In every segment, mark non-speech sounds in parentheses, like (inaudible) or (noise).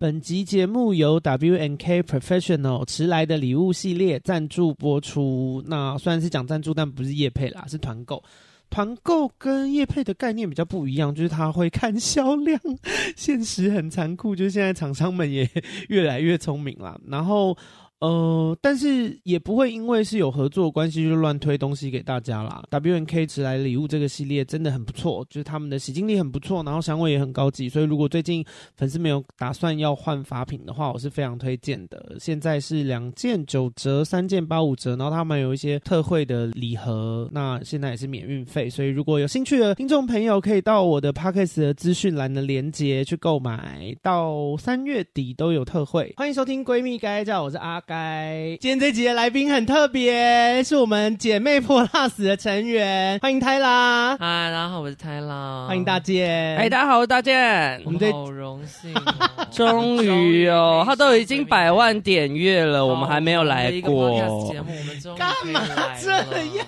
本集节目由 W N K Professional 迟来的礼物系列赞助播出。那虽然是讲赞助，但不是业配啦，是团购。团购跟业配的概念比较不一样，就是他会看销量。(laughs) 现实很残酷，就是现在厂商们也越来越聪明啦。然后。呃，但是也不会因为是有合作关系就乱推东西给大家啦。W N K 迟来礼物这个系列真的很不错，就是他们的洗净力很不错，然后香味也很高级，所以如果最近粉丝没有打算要换发品的话，我是非常推荐的。现在是两件九折，三件八五折，然后他们有一些特惠的礼盒，那现在也是免运费，所以如果有兴趣的听众朋友，可以到我的 Podcast 的资讯栏的链接去购买，到三月底都有特惠。欢迎收听闺蜜该叫，我是阿。该今天这集的来宾很特别，是我们姐妹泼辣死的成员，欢迎泰拉。嗨，大家好，我是泰拉。欢迎大健。嗨，大家好，我是大健。我们好荣幸、(laughs) 哦，终于哦，他都已经百万点阅了，我们还没有来过。节目，我们终于干嘛这样？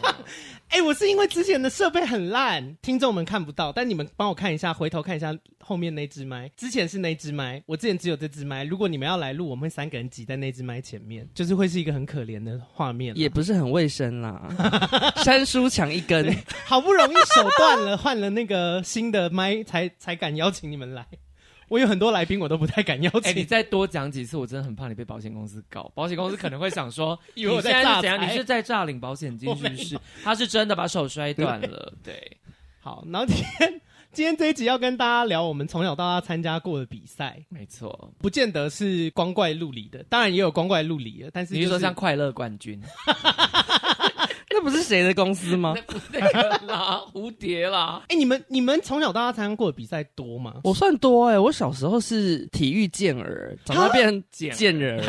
哎、欸，我是因为之前的设备很烂，听众们看不到，但你们帮我看一下，回头看一下后面那只麦，之前是那只麦，我之前只有这只麦。如果你们要来录，我们会三个人挤在那只麦前面，就是会是一个很可怜的画面，也不是很卫生啦。(laughs) 三叔抢一根，(laughs) 好不容易手断了，换了那个新的麦，才才敢邀请你们来。我有很多来宾，我都不太敢邀请。哎、欸，你再多讲几次，我真的很怕你被保险公司告。保险公司可能会想说，(laughs) 以为我在诈财，你是在诈领保险金，是不是？他是真的把手摔断了。对，对，好，然后今天今天这一集要跟大家聊我们从小到大参加过的比赛。没错，不见得是光怪陆离的，当然也有光怪陆离的。但是、就是、你是说像快乐冠军？(laughs) 谁的公司吗？(laughs) 那不是那个啦，(laughs) 蝴蝶啦。哎、欸，你们你们从小到大参加过的比赛多吗？我算多哎、欸，我小时候是体育健儿，长大变健人。(laughs)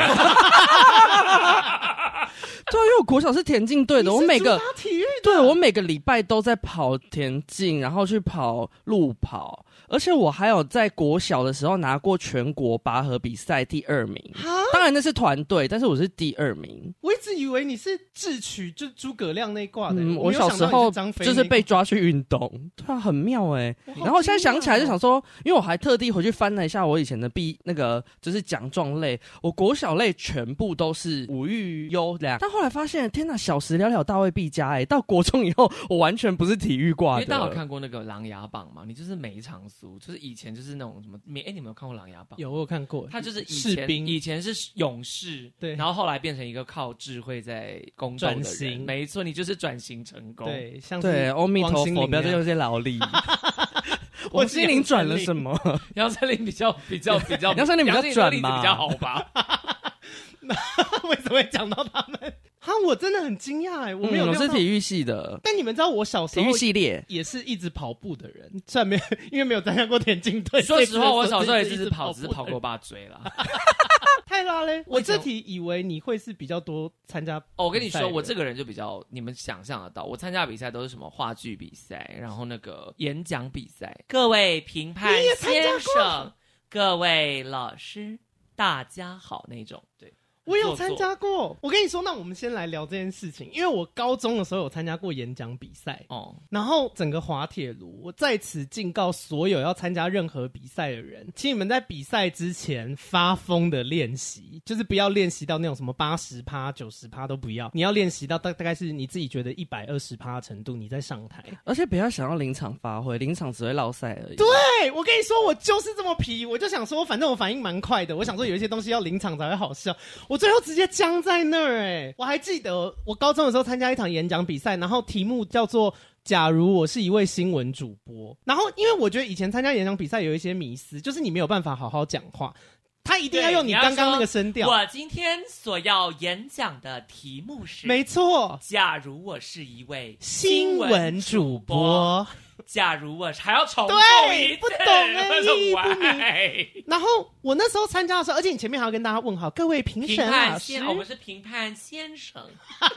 对啊，因为我国小是田径队的，我每个体育，对我每个礼拜都在跑田径，然后去跑路跑。而且我还有在国小的时候拿过全国拔河比赛第二名，当然那是团队，但是我是第二名。我一直以为你是智取，就诸葛亮那一挂的、欸。嗯，我小时候就是被抓去运动，对啊，很妙哎、欸。然后现在想起来就想说，因为我还特地回去翻了一下我以前的毕那个就是奖状类，我国小类全部都是五育优良，但后来发现，天哪，小时了了，大未必佳哎、欸。到国中以后，我完全不是体育挂的。大家有看过那个《琅琊榜》吗？你就是每一场。就是以前就是那种什么，哎、欸，你们有看过《琅琊榜》？有，我有看过。他就是以前以前是勇士，对，然后后来变成一个靠智慧在工作的人。转型，没错，你就是转型成功。对，像对，阿弥陀佛，不要再用这些劳力。(laughs) (laughs) 我心灵转了什么？(laughs) 杨丞琳比较比较比较，杨丞琳比较转嘛，比较好吧？那为什么会讲到他们？哈，我真的很惊讶哎，我没有、嗯。我是体育系的，但你们知道我小时候体育系列也是一直跑步的人，虽然没有，(laughs) 因为没有参加过田径队。说实话，我小时候也是只跑，只是跑过把追了。(laughs) 太拉嘞！(laughs) 我这题以为你会是比较多参加。哦，我跟你说，我这个人就比较你们想象得到，我参加比赛都是什么话剧比赛，然后那个演讲比赛。各位评判先生，各位老师，大家好，那种对。我有参加过，我跟你说，那我们先来聊这件事情，因为我高中的时候有参加过演讲比赛。哦，然后整个滑铁卢，我在此警告所有要参加任何比赛的人，请你们在比赛之前发疯的练习，就是不要练习到那种什么八十趴、九十趴都不要，你要练习到大大概是你自己觉得一百二十趴的程度，你再上台，而且不要想要临场发挥，临场只会落赛而已。对，我跟你说，我就是这么皮，我就想说，反正我反应蛮快的，我想说有一些东西要临场才会好笑。我最后直接僵在那儿哎！我还记得我高中的时候参加一场演讲比赛，然后题目叫做“假如我是一位新闻主播”。然后因为我觉得以前参加演讲比赛有一些迷思，就是你没有办法好好讲话，他一定要用你刚刚那个声调。我今天所要演讲的题目是：没错，假如我是一位新闻主播。(laughs) 假如我还要重复一次，不懂哎，(laughs) 意义不明。然后我那时候参加的时候，而且你前面还要跟大家问好，各位评审老师，我们是评判先生。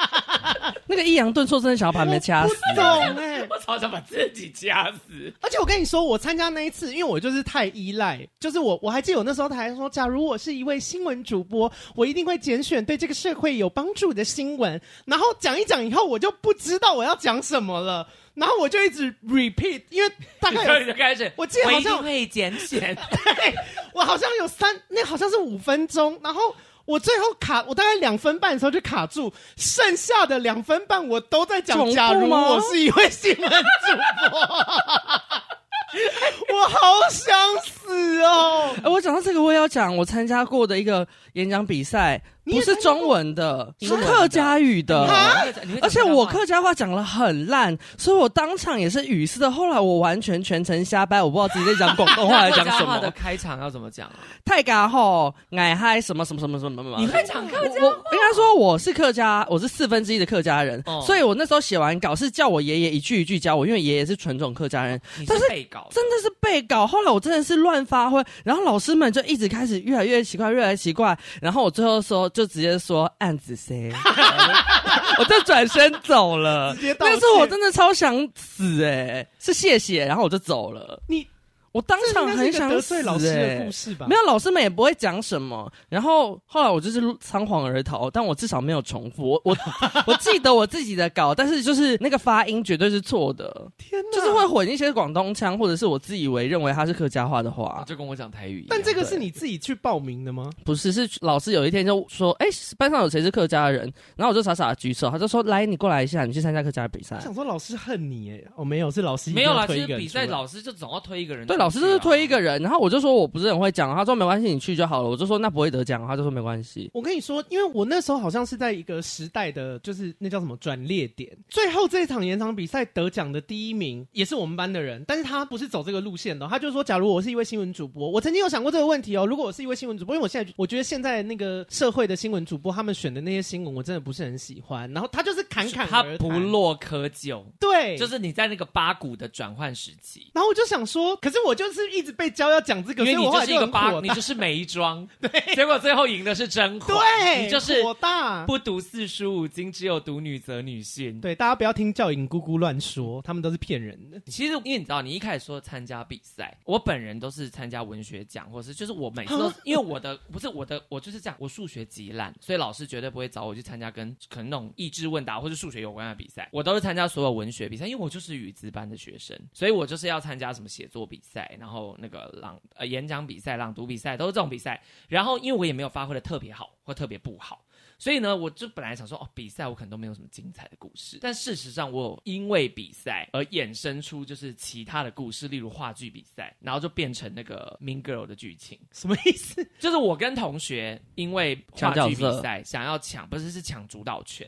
(laughs) 那个抑扬顿挫真的想要把你们掐死，不懂哎，我超想把自己掐死。而且我跟你说，我参加那一次，因为我就是太依赖，就是我我还记得我那时候他还说，假如我是一位新闻主播，我一定会拣选对这个社会有帮助的新闻。然后讲一讲以后，我就不知道我要讲什么了。然后我就一直 repeat，因为大概 (laughs) 就开始，我记得好像会减险，(laughs) 对，我好像有三，那好像是五分钟，然后我最后卡，我大概两分半的时候就卡住，剩下的两分半我都在讲，假如我是一位新闻主播，(laughs) 我好想死哦！哎，我讲到这个，我也要讲我参加过的一个演讲比赛。不是中文的，是客家语的，而且我客家话讲的很烂，所以我当场也是语塞的。后来我完全全程瞎掰，我不知道自己在讲广东话，在讲什么。的开场要怎么讲啊？太嘎吼，矮嗨什么什么什么什么什么？你会讲客家？我应该说我是客家，我是四分之一的客家人，所以我那时候写完稿是叫我爷爷一句一句教我，因为爷爷是纯种客家人。但是背稿真的是背稿。后来我真的是乱发挥，然后老师们就一直开始越来越奇怪，越来越奇怪。然后我最后说。就直接说案子谁，(laughs) 我就转身走了。但是我真的超想死哎、欸，是谢谢，然后我就走了。你。我当场很想死、欸，老师的故事吧？没有，老师们也不会讲什么。然后后来我就是仓皇而逃，但我至少没有重复。我我 (laughs) 我记得我自己的稿，但是就是那个发音绝对是错的。天哪，就是会混一些广东腔，或者是我自以为认为他是客家话的话，就跟我讲台语一样。但这个是你自己去报名的吗？不是，是老师有一天就说：“哎、欸，班上有谁是客家人？”然后我就傻傻的举手，他就说：“来，你过来一下，你去参加客家比赛。”我想说老师恨你哎，哦，没有，是老师没有啦，其实比赛老师就总要推一个人，对，老师就是推一个人。然后我就说我不是很会讲，他说没关系，你去就好了。我就说那不会得奖，他就说没关系。我跟你说，因为我那时候好像是在一个时代的，就是那叫什么转捩点。最后这一场演讲比赛得奖的第一名也是我们班的人，但是他不是走这个路线的。他就说，假如我是一位新闻主播，我曾经有想过这个问题哦。如果我是一位新闻主播，因为我现在我觉得现在那个社会的新闻主播，他们选的那些新闻，我真的不是很喜欢。然后他就是侃侃而谈，他不落窠臼。对，就是你在那个八股的转换时期。然后我就想说，可是我就是一直被教要讲这个。因为你就是一个八，你就是眉庄，(laughs) 对，结果最后赢的是甄嬛，对，你就是火大，不读四书五经，只有读女则女训。对，大家不要听教引姑姑乱说，他们都是骗人的。其实，因为你知道，你一开始说参加比赛，我本人都是参加文学奖，或是就是我每次都 (laughs) 因为我的不是我的，我就是这样，我数学极烂，所以老师绝对不会找我去参加跟可能那种益智问答或是数学有关的比赛。我都是参加所有文学比赛，因为我就是语资班的学生，所以我就是要参加什么写作比赛，然后那个朗呃演讲比赛、朗读。比赛都是这种比赛，然后因为我也没有发挥的特别好或特别不好，所以呢，我就本来想说，哦，比赛我可能都没有什么精彩的故事，但事实上，我有因为比赛而衍生出就是其他的故事，例如话剧比赛，然后就变成那个 Mean Girl 的剧情，(laughs) 什么意思？(laughs) 就是我跟同学因为话剧比赛想要抢，不是是抢主导权。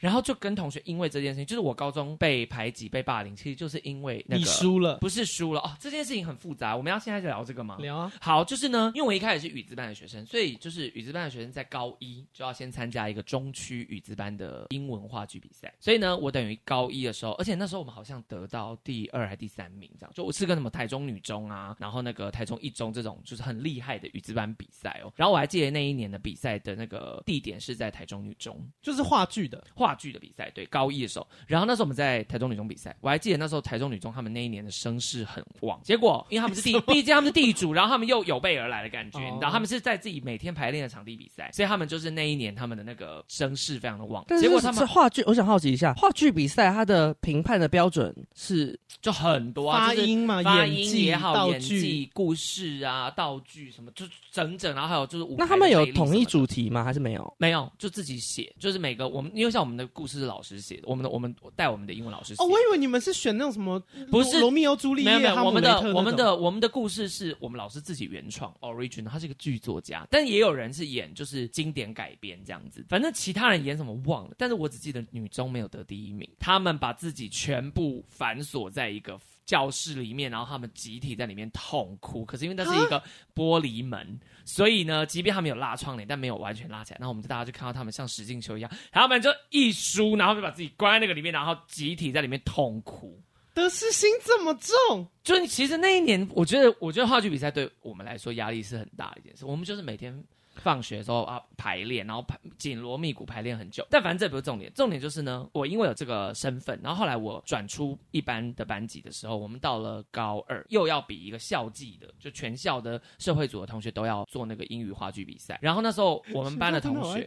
然后就跟同学因为这件事情，就是我高中被排挤、被霸凌，其实就是因为那个你输了，不是输了哦。这件事情很复杂，我们要现在就聊这个吗？聊啊。好，就是呢，因为我一开始是语资班的学生，所以就是语资班的学生在高一就要先参加一个中区语资班的英文话剧比赛。所以呢，我等于高一的时候，而且那时候我们好像得到第二还第三名，这样。就我是跟什么台中女中啊，然后那个台中一中这种就是很厉害的语资班比赛哦。然后我还记得那一年的比赛的那个地点是在台中女中，就是话剧的话剧的比赛，对。高一的时候，然后那时候我们在台中女中比赛，我还记得那时候台中女中他们那一年的声势很旺。结果因为他们是地，毕竟他们是地主，然后他们又有备而来的感觉，然后他们是在自己每天排练的场地比赛，所以他们就是那一年他们的那个声势非常的旺。结果他们是话剧，我想好奇一下，话剧比赛它的评判的标准是就很多啊，发音嘛，发音也好，演技、故事啊、道具什么，就整整，然后还有就是舞台。那他们有统一主题吗？还是没有？没有，就自己写，就是每个我们因为像我们的故事是老师写的，我们的我们。带我们的英文老师哦，我以为你们是选那种什么不是罗密欧朱丽叶，我们的我们的我们的故事是我们老师自己原创 original，他是一个剧作家，但也有人是演就是经典改编这样子，反正其他人演什么忘了，但是我只记得女中没有得第一名，他们把自己全部反锁在一个教室里面，然后他们集体在里面痛哭，可是因为那是一个玻璃门。所以呢，即便他们有拉窗帘，但没有完全拉起来。然后我们就大家就看到他们像实境秀一样，他们就一输，然后就把自己关在那个里面，然后集体在里面痛哭。得失心这么重，就其实那一年，我觉得，我觉得话剧比赛对我们来说压力是很大的一件事。我们就是每天放学的时候啊排练，然后排紧锣密鼓排练很久。但反正这不是重点，重点就是呢，我因为有这个身份，然后后来我转出一般的班级的时候，我们到了高二又要比一个校际的，就全校的社会组的同学都要做那个英语话剧比赛。然后那时候我们班的同学，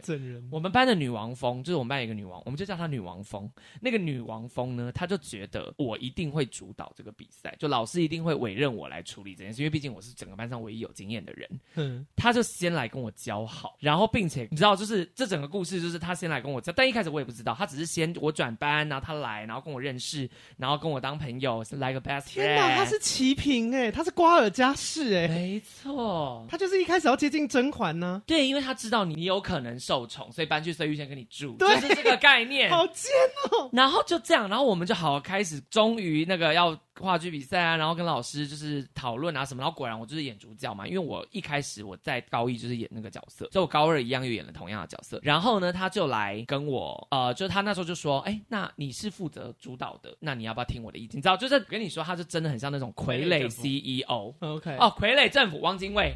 我们班的女王峰，就是我们班有一个女王，我们就叫她女王峰。那个女王峰呢，她就觉得我一定会主导这个比赛，就老师一定会委任我来处理这件事，因为毕竟我是整个班上唯一有经验的人。嗯，她就先来跟我教好，然后并且你知道，就是这整个故事就是他先来跟我交，但一开始我也不知道，他只是先我转班，然后他来，然后跟我认识，然后跟我当朋友，来个 best friend。天哪，他是齐平哎，他是瓜尔佳氏哎，没错，他就是一开始要接近甄嬛呢。对，因为他知道你你有可能受宠，所以搬去碎玉轩跟你住，对就是这个概念。好贱哦，然后就这样，然后我们就好好开始，终于那个要。话剧比赛啊，然后跟老师就是讨论啊什么，然后果然我就是演主角嘛，因为我一开始我在高一就是演那个角色，所以我高二一样又演了同样的角色。然后呢，他就来跟我，呃，就他那时候就说，哎，那你是负责主导的，那你要不要听我的意见？你知道，就是跟你说，他是真的很像那种傀儡 CEO。OK，哦，傀儡政府汪精卫。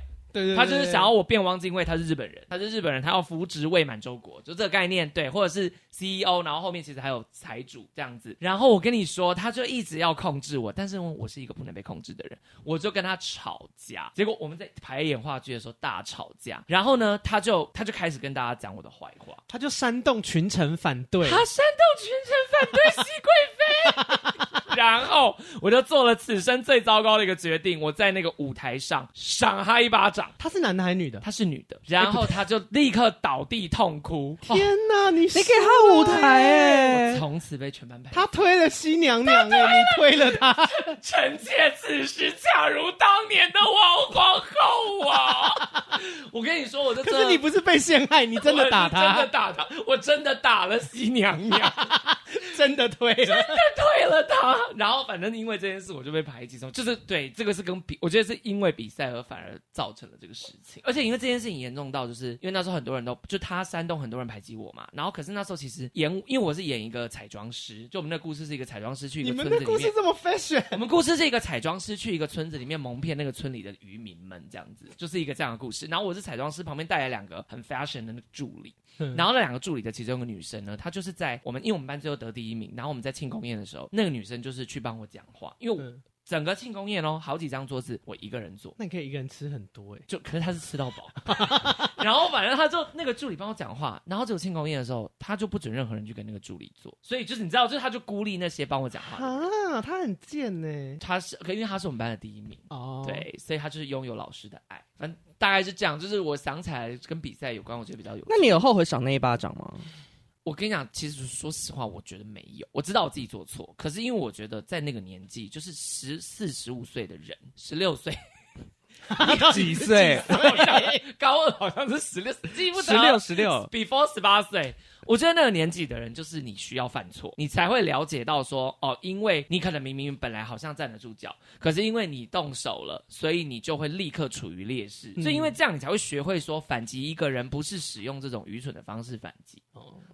他就是想要我变汪精卫，他是日本人，他是日本人，他要扶植未满洲国，就这个概念，对，或者是 CEO，然后后面其实还有财主这样子。然后我跟你说，他就一直要控制我，但是我是一个不能被控制的人，我就跟他吵架。结果我们在排演话剧的时候大吵架，然后呢，他就他就开始跟大家讲我的坏话，他就煽动群臣反对，他煽动群臣反对 (laughs) 熹贵妃。然后我就做了此生最糟糕的一个决定，我在那个舞台上赏他一巴掌。他是男的还是女的？他是女的。然后他就立刻倒地痛哭。天哪，你你给他舞台哎！从此被全班排。他推了熹娘娘哎，你推了他。臣妾此时恰如当年的王皇后啊！(laughs) 我跟你说，我就可是你不是被陷害，你真的打他，真的打他，我真的打了熹娘娘，(laughs) 真的推了，真的推了他。然后反正因为这件事，我就被排挤中，就是对这个是跟比，我觉得是因为比赛而反而造成了这个事情。而且因为这件事情严重到，就是因为那时候很多人都就他煽动很多人排挤我嘛。然后可是那时候其实演，因为我是演一个彩妆师，就我们那个故事是一个彩妆师去一个村子里面。你们的故事这么 fashion？我们故事是一个彩妆师去一个村子里面蒙骗那个村里的渔民们，这样子就是一个这样的故事。然后我是彩妆师，旁边带来两个很 fashion 的那个助理。然后那两个助理的其中一个女生呢，她就是在我们，因为我们班最后得第一名，然后我们在庆功宴的时候，那个女生就是去帮我讲话，因为我整个庆功宴哦，好几张桌子我一个人坐，那你可以一个人吃很多哎，就可是他是吃到饱，(laughs) 然后反正他就那个助理帮我讲话，然后这个庆功宴的时候，他就不准任何人去跟那个助理坐，所以就是你知道，就是他就孤立那些帮我讲话啊，他很贱呢，他是可因为他是我们班的第一名。哦，对，所以他就是拥有老师的爱，反正。大概是这样，就是我想起来跟比赛有关，我觉得比较有。那你有后悔赏那一巴掌吗？我跟你讲，其实说实话，我觉得没有。我知道我自己做错，可是因为我觉得在那个年纪，就是十四、十五岁的人，十六岁，(laughs) 几岁？(laughs) (laughs) 高二好像是十六，记不得。十六，十六，before 十八岁。我觉得那个年纪的人，就是你需要犯错，你才会了解到说，哦，因为你可能明明本来好像站得住脚，可是因为你动手了，所以你就会立刻处于劣势。所以因为这样，你才会学会说，反击一个人不是使用这种愚蠢的方式反击。哦，对。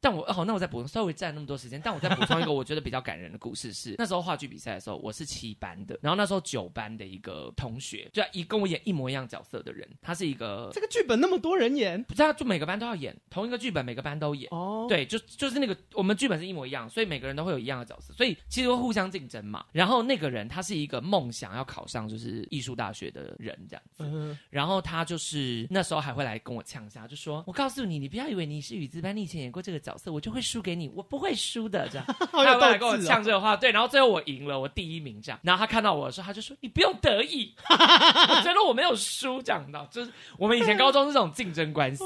但我好，那我再补充，稍微占那么多时间，但我再补充一个我觉得比较感人的故事是，那时候话剧比赛的时候，我是七班的，然后那时候九班的一个同学，就一跟我演一模一样角色的人，他是一个这个剧本那么多人演，不知道就每个班都要演同一个剧本，每个班都演哦，对，就就是那个我们剧本是一模一样，所以每个人都会有一样的角色，所以其实会互相竞争嘛。然后那个人他是一个梦想要考上就是艺术大学的人这样子，嗯、然后他就是那时候还会来跟我呛下，就说我告诉你，你不要以为你是语资班，你以前演过这个角色，我就会输给。你，我不会输的，这样。(laughs) 他有来跟我呛这个话，对，然后最后我赢了，我第一名这样。然后他看到我的时候，他就说：“你不用得意，(laughs) 我觉得我没有输。”这样的，就是我们以前高中是这种竞争关系。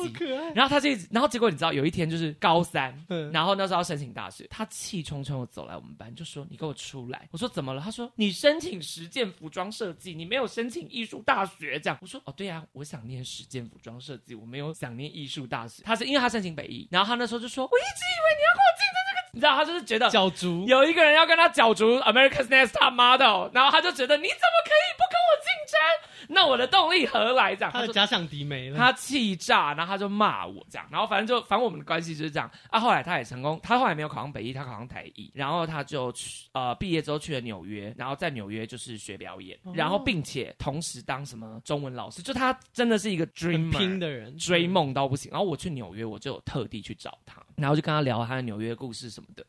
然后他就一直，然后结果你知道，有一天就是高三，然后那时候要申请大学，他气冲冲的走来我们班，就说：“你给我出来！”我说：“怎么了？”他说：“你申请实践服装设计，你没有申请艺术大学。”这样我说：“哦，对呀，我想念实践服装设计，我没有想念艺术大学。”他是因为他申请北艺，然后他那时候就说：“我一直以为你要跟我竞争这个。”你知道他就是觉得角逐有一个人要跟他角逐 America's Next Top Model，然后他就觉得你怎么可以不跟我竞争？那我的动力何来？这样，他的假想敌没了，他气炸，然后他就骂我这样，然后反正就反正我们的关系就是这样啊。后来他也成功，他后来没有考上北艺，他考上台艺，然后他就去呃毕业之后去了纽约，然后在纽约就是学表演，哦、然后并且同时当什么中文老师，就他真的是一个 dreamer 拼的人，追梦到不行。然后我去纽约，我就有特地去找他，然后就跟他聊他的纽约故事什么的。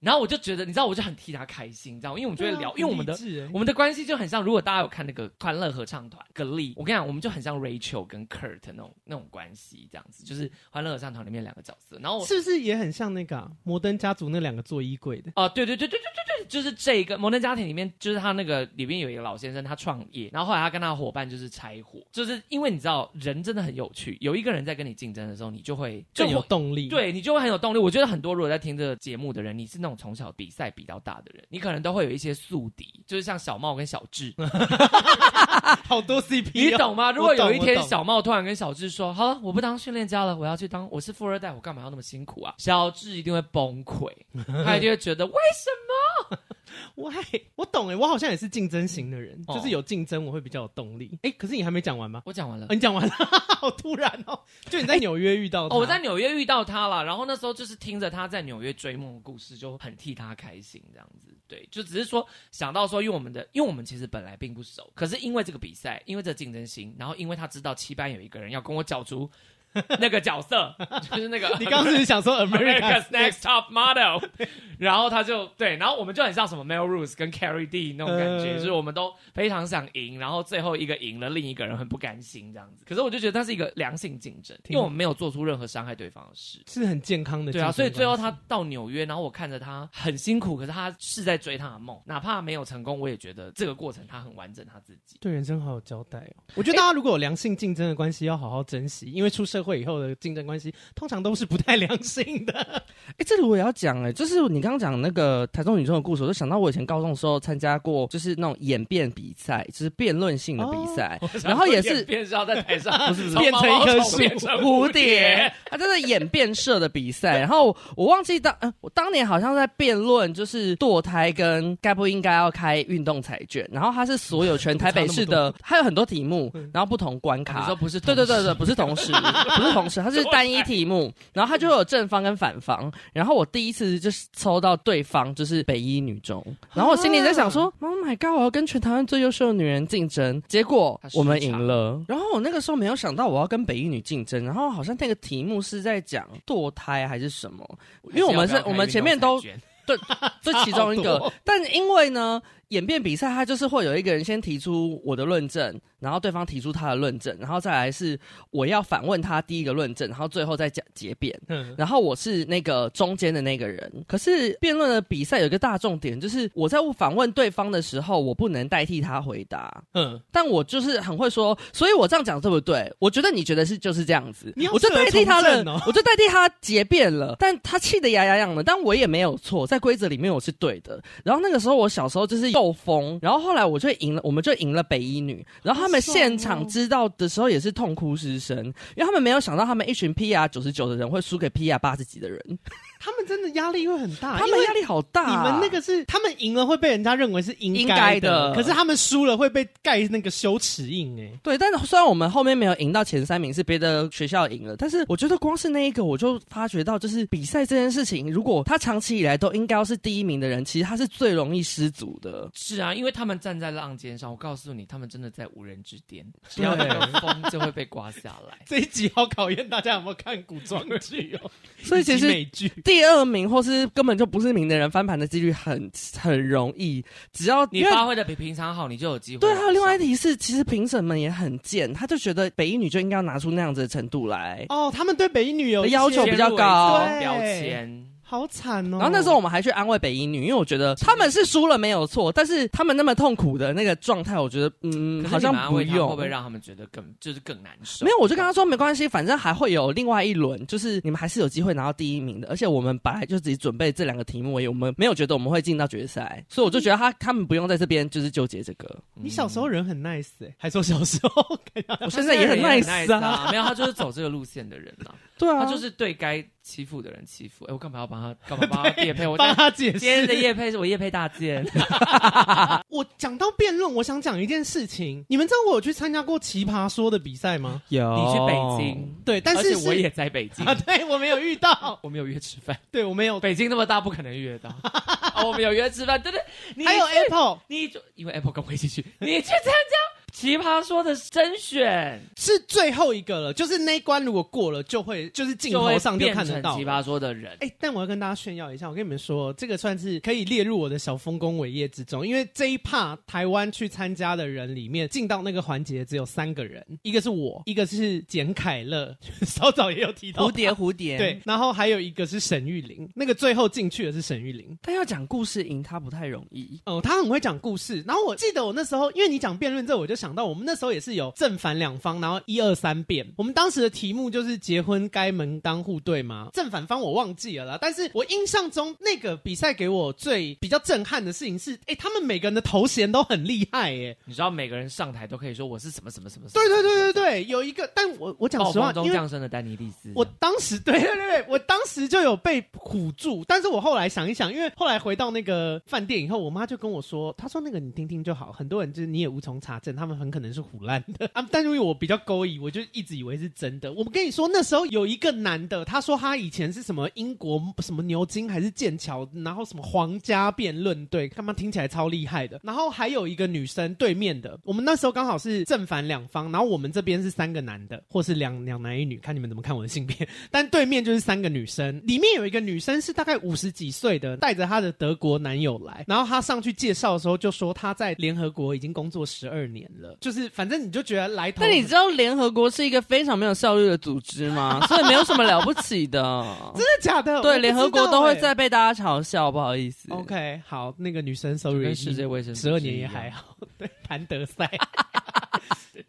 然后我就觉得，你知道，我就很替他开心，你知道吗？因为我们就会聊，因为我们的我们的关系就很像。如果大家有看那个欢乐合唱团，格力，我跟你讲，我们就很像 Rachel 跟 Kurt 那种那种关系，这样子，就是欢乐合唱团里面两个角色。然后是不是也很像那个、啊、摩登家族那两个做衣柜的？哦，对对对对对对对，就是这个摩登家庭里面，就是他那个里面有一个老先生，他创业，然后后来他跟他伙伴就是拆伙，就是因为你知道人真的很有趣，有一个人在跟你竞争的时候，你就会更有动力，对你就会很有动力。我觉得很多如果在听这个节目的人，你是那种从小比赛。比较大的人，你可能都会有一些宿敌，就是像小茂跟小智，(laughs) 好多 CP，你懂吗？如果有一天小茂突然跟小智说：“好了，我不当训练家了，我要去当，我是富二代，我干嘛要那么辛苦啊？”小智一定会崩溃，他一定会觉得为什么？喂，我懂哎，我好像也是竞争型的人，就是有竞争我会比较有动力。哎，可是你还没讲完吗？我讲完了，你讲完了，好突然哦！就你在纽约遇到他，我在纽约遇到他了，然后那时候就是听着他在纽约追梦的故事，就很替他开心，这样子。对，就只是说想到说，因为我们的，因为我们其实本来并不熟，可是因为这个比赛，因为这个竞争心，然后因为他知道七班有一个人要跟我角逐。(laughs) 那个角色 (laughs) 就是那个，你刚刚是想说 America's Next Top Model，(laughs) 然后他就对，然后我们就很像什么 Melrose 跟 Carrie D 那种感觉，就是我们都非常想赢，然后最后一个赢了，另一个人很不甘心这样子。可是我就觉得它是一个良性竞争，因为我们没有做出任何伤害对方的事，是很健康的。对啊，所以最后他到纽约，然后我看着他很辛苦，可是他是在追他的梦，哪怕没有成功，我也觉得这个过程他很完整，他自己对人生好有交代哦。我觉得大家如果有良性竞争的关系，要好好珍惜，因为出社会以后的竞争。关系通常都是不太良性的。(laughs) 哎，这里我也要讲哎，就是你刚刚讲那个台中女中的故事，我就想到我以前高中的时候参加过，就是那种演辩比赛，就是辩论性的比赛，哦、然后也是变是要在台上 (laughs) 不是，不是变成一棵树蝴蝶，它就是演辩社的比赛。然后我忘记当，呃，我当年好像在辩论，就是堕胎跟该不应该要开运动彩券。然后它是所有全台北市的，(laughs) 还有很多题目，然后不同关卡。你说不是？对对对对，不是同时，不是同时，它是。单一题目，然后它就有正方跟反方，然后我第一次就是抽到对方就是北一女中，然后我心里在想说，Oh my god，我要跟全台湾最优秀的女人竞争，结果我们赢了。然后我那个时候没有想到我要跟北一女竞争，然后好像那个题目是在讲堕胎还是什么，因为我们是我们前面都对，这其中一个，(laughs) 但因为呢。演变比赛，他就是会有一个人先提出我的论证，然后对方提出他的论证，然后再来是我要反问他第一个论证，然后最后再讲结辩。嗯，然后我是那个中间的那个人。可是辩论的比赛有一个大重点，就是我在反问对方的时候，我不能代替他回答。嗯，但我就是很会说，所以我这样讲对不对？我觉得你觉得是就是这样子，我就代替他了，我就代替他结辩了。但他气得牙痒痒的，但我也没有错，在规则里面我是对的。然后那个时候我小时候就是。受封，然后后来我就赢了，我们就赢了北一女。然后他们现场知道的时候也是痛哭失声，因为他们没有想到他们一群 PR 九十九的人会输给 PR 八十几的人。他们真的压力会很大，他们压力好大。你们那个是他们赢了会被人家认为是应该的，可是他们输了会被盖那个羞耻印哎。对，但是虽然我们后面没有赢到前三名，是别的学校赢了，但是我觉得光是那一个，我就发觉到，就是比赛这件事情，如果他长期以来都应该要是第一名的人，其实他是最容易失足的。是啊，因为他们站在浪尖上，我告诉你，他们真的在无人之巅，只要有风就会被刮下来。这一集好考验大家有没有看古装剧哦，所以其实美剧。第二名或是根本就不是名的人翻盘的几率很很容易，只要你发挥的比平常好，你就有机会。对，还有另外一题是，其实评审们也很贱，他就觉得北一女就应该要拿出那样子的程度来。哦，他们对北一女有要求比较高，标签。好惨哦！然后那时候我们还去安慰北英女，因为我觉得他们是输了没有错，但是他们那么痛苦的那个状态，我觉得嗯，好像不用。会不会让他们觉得更就是更难受？没有，我就跟他说没关系，反正还会有另外一轮，就是你们还是有机会拿到第一名的。而且我们本来就自己准备这两个题目，我们没有觉得我们会进到决赛，所以我就觉得他他们不用在这边就是纠结这个。你小时候人很 nice 哎、欸，还说小时候，我现在也很 (laughs) nice 啊，没有，他就是走这个路线的人啊。对啊，他就是对该欺负的人欺负。哎，我干嘛要帮他？干嘛帮他叶配？(laughs) 我帮他解释。今天的叶配是我叶配大件。(laughs) 我讲到辩论，我想讲一件事情。你们知道我有去参加过奇葩说的比赛吗？有。你去北京？对，但是我也在北京啊。(laughs) 对，我没有遇到，我没有约吃饭。对，我没有。北京那么大，不可能约到。我们有约吃饭，对对。还有 Apple，你因为 Apple 跟我一起去，你去参加。奇葩说的甄选。是最后一个了，就是那一关如果过了，就会就是镜头上就看得到奇葩说的人。哎、欸，但我要跟大家炫耀一下，我跟你们说，这个算是可以列入我的小丰功伟业之中，因为这一趴台湾去参加的人里面，进到那个环节只有三个人，一个是我，一个是简凯乐，稍早也有提到。蝴蝶蝴蝶，对，然后还有一个是沈玉玲，那个最后进去的是沈玉玲，但要讲故事赢他不太容易。哦，他很会讲故事。然后我记得我那时候，因为你讲辩论这，我就想到我们那时候也。是有正反两方，然后一二三辩。我们当时的题目就是结婚该门当户对吗？正反方我忘记了啦，但是我印象中那个比赛给我最比较震撼的事情是，哎，他们每个人的头衔都很厉害，哎，你知道每个人上台都可以说我是什么什么什么。对对对对对，有一个，但我我讲实话，中降生的丹尼利斯，我当时 (laughs) 对对对对，我当时就有被唬住，但是我后来想一想，因为后来回到那个饭店以后，我妈就跟我说，她说那个你听听就好，很多人就是你也无从查证，他们很可能是唬烂的啊，(laughs) 但是。因为我比较勾引，我就一直以为是真的。我们跟你说，那时候有一个男的，他说他以前是什么英国什么牛津还是剑桥，然后什么皇家辩论队，他妈听起来超厉害的。然后还有一个女生对面的，我们那时候刚好是正反两方，然后我们这边是三个男的，或是两两男一女，看你们怎么看我的性别。但对面就是三个女生，里面有一个女生是大概五十几岁的，带着她的德国男友来，然后她上去介绍的时候就说她在联合国已经工作十二年了，就是反正你就觉得来头。但你知道联合国是一个非常没有效率的组织吗？(laughs) 所以没有什么了不起的。(laughs) 真的假的？对，联合国都会再被大家嘲笑，不好意思。OK，好，那个女生，sorry，世界卫生十二年也还好。(laughs) 对，谭德赛，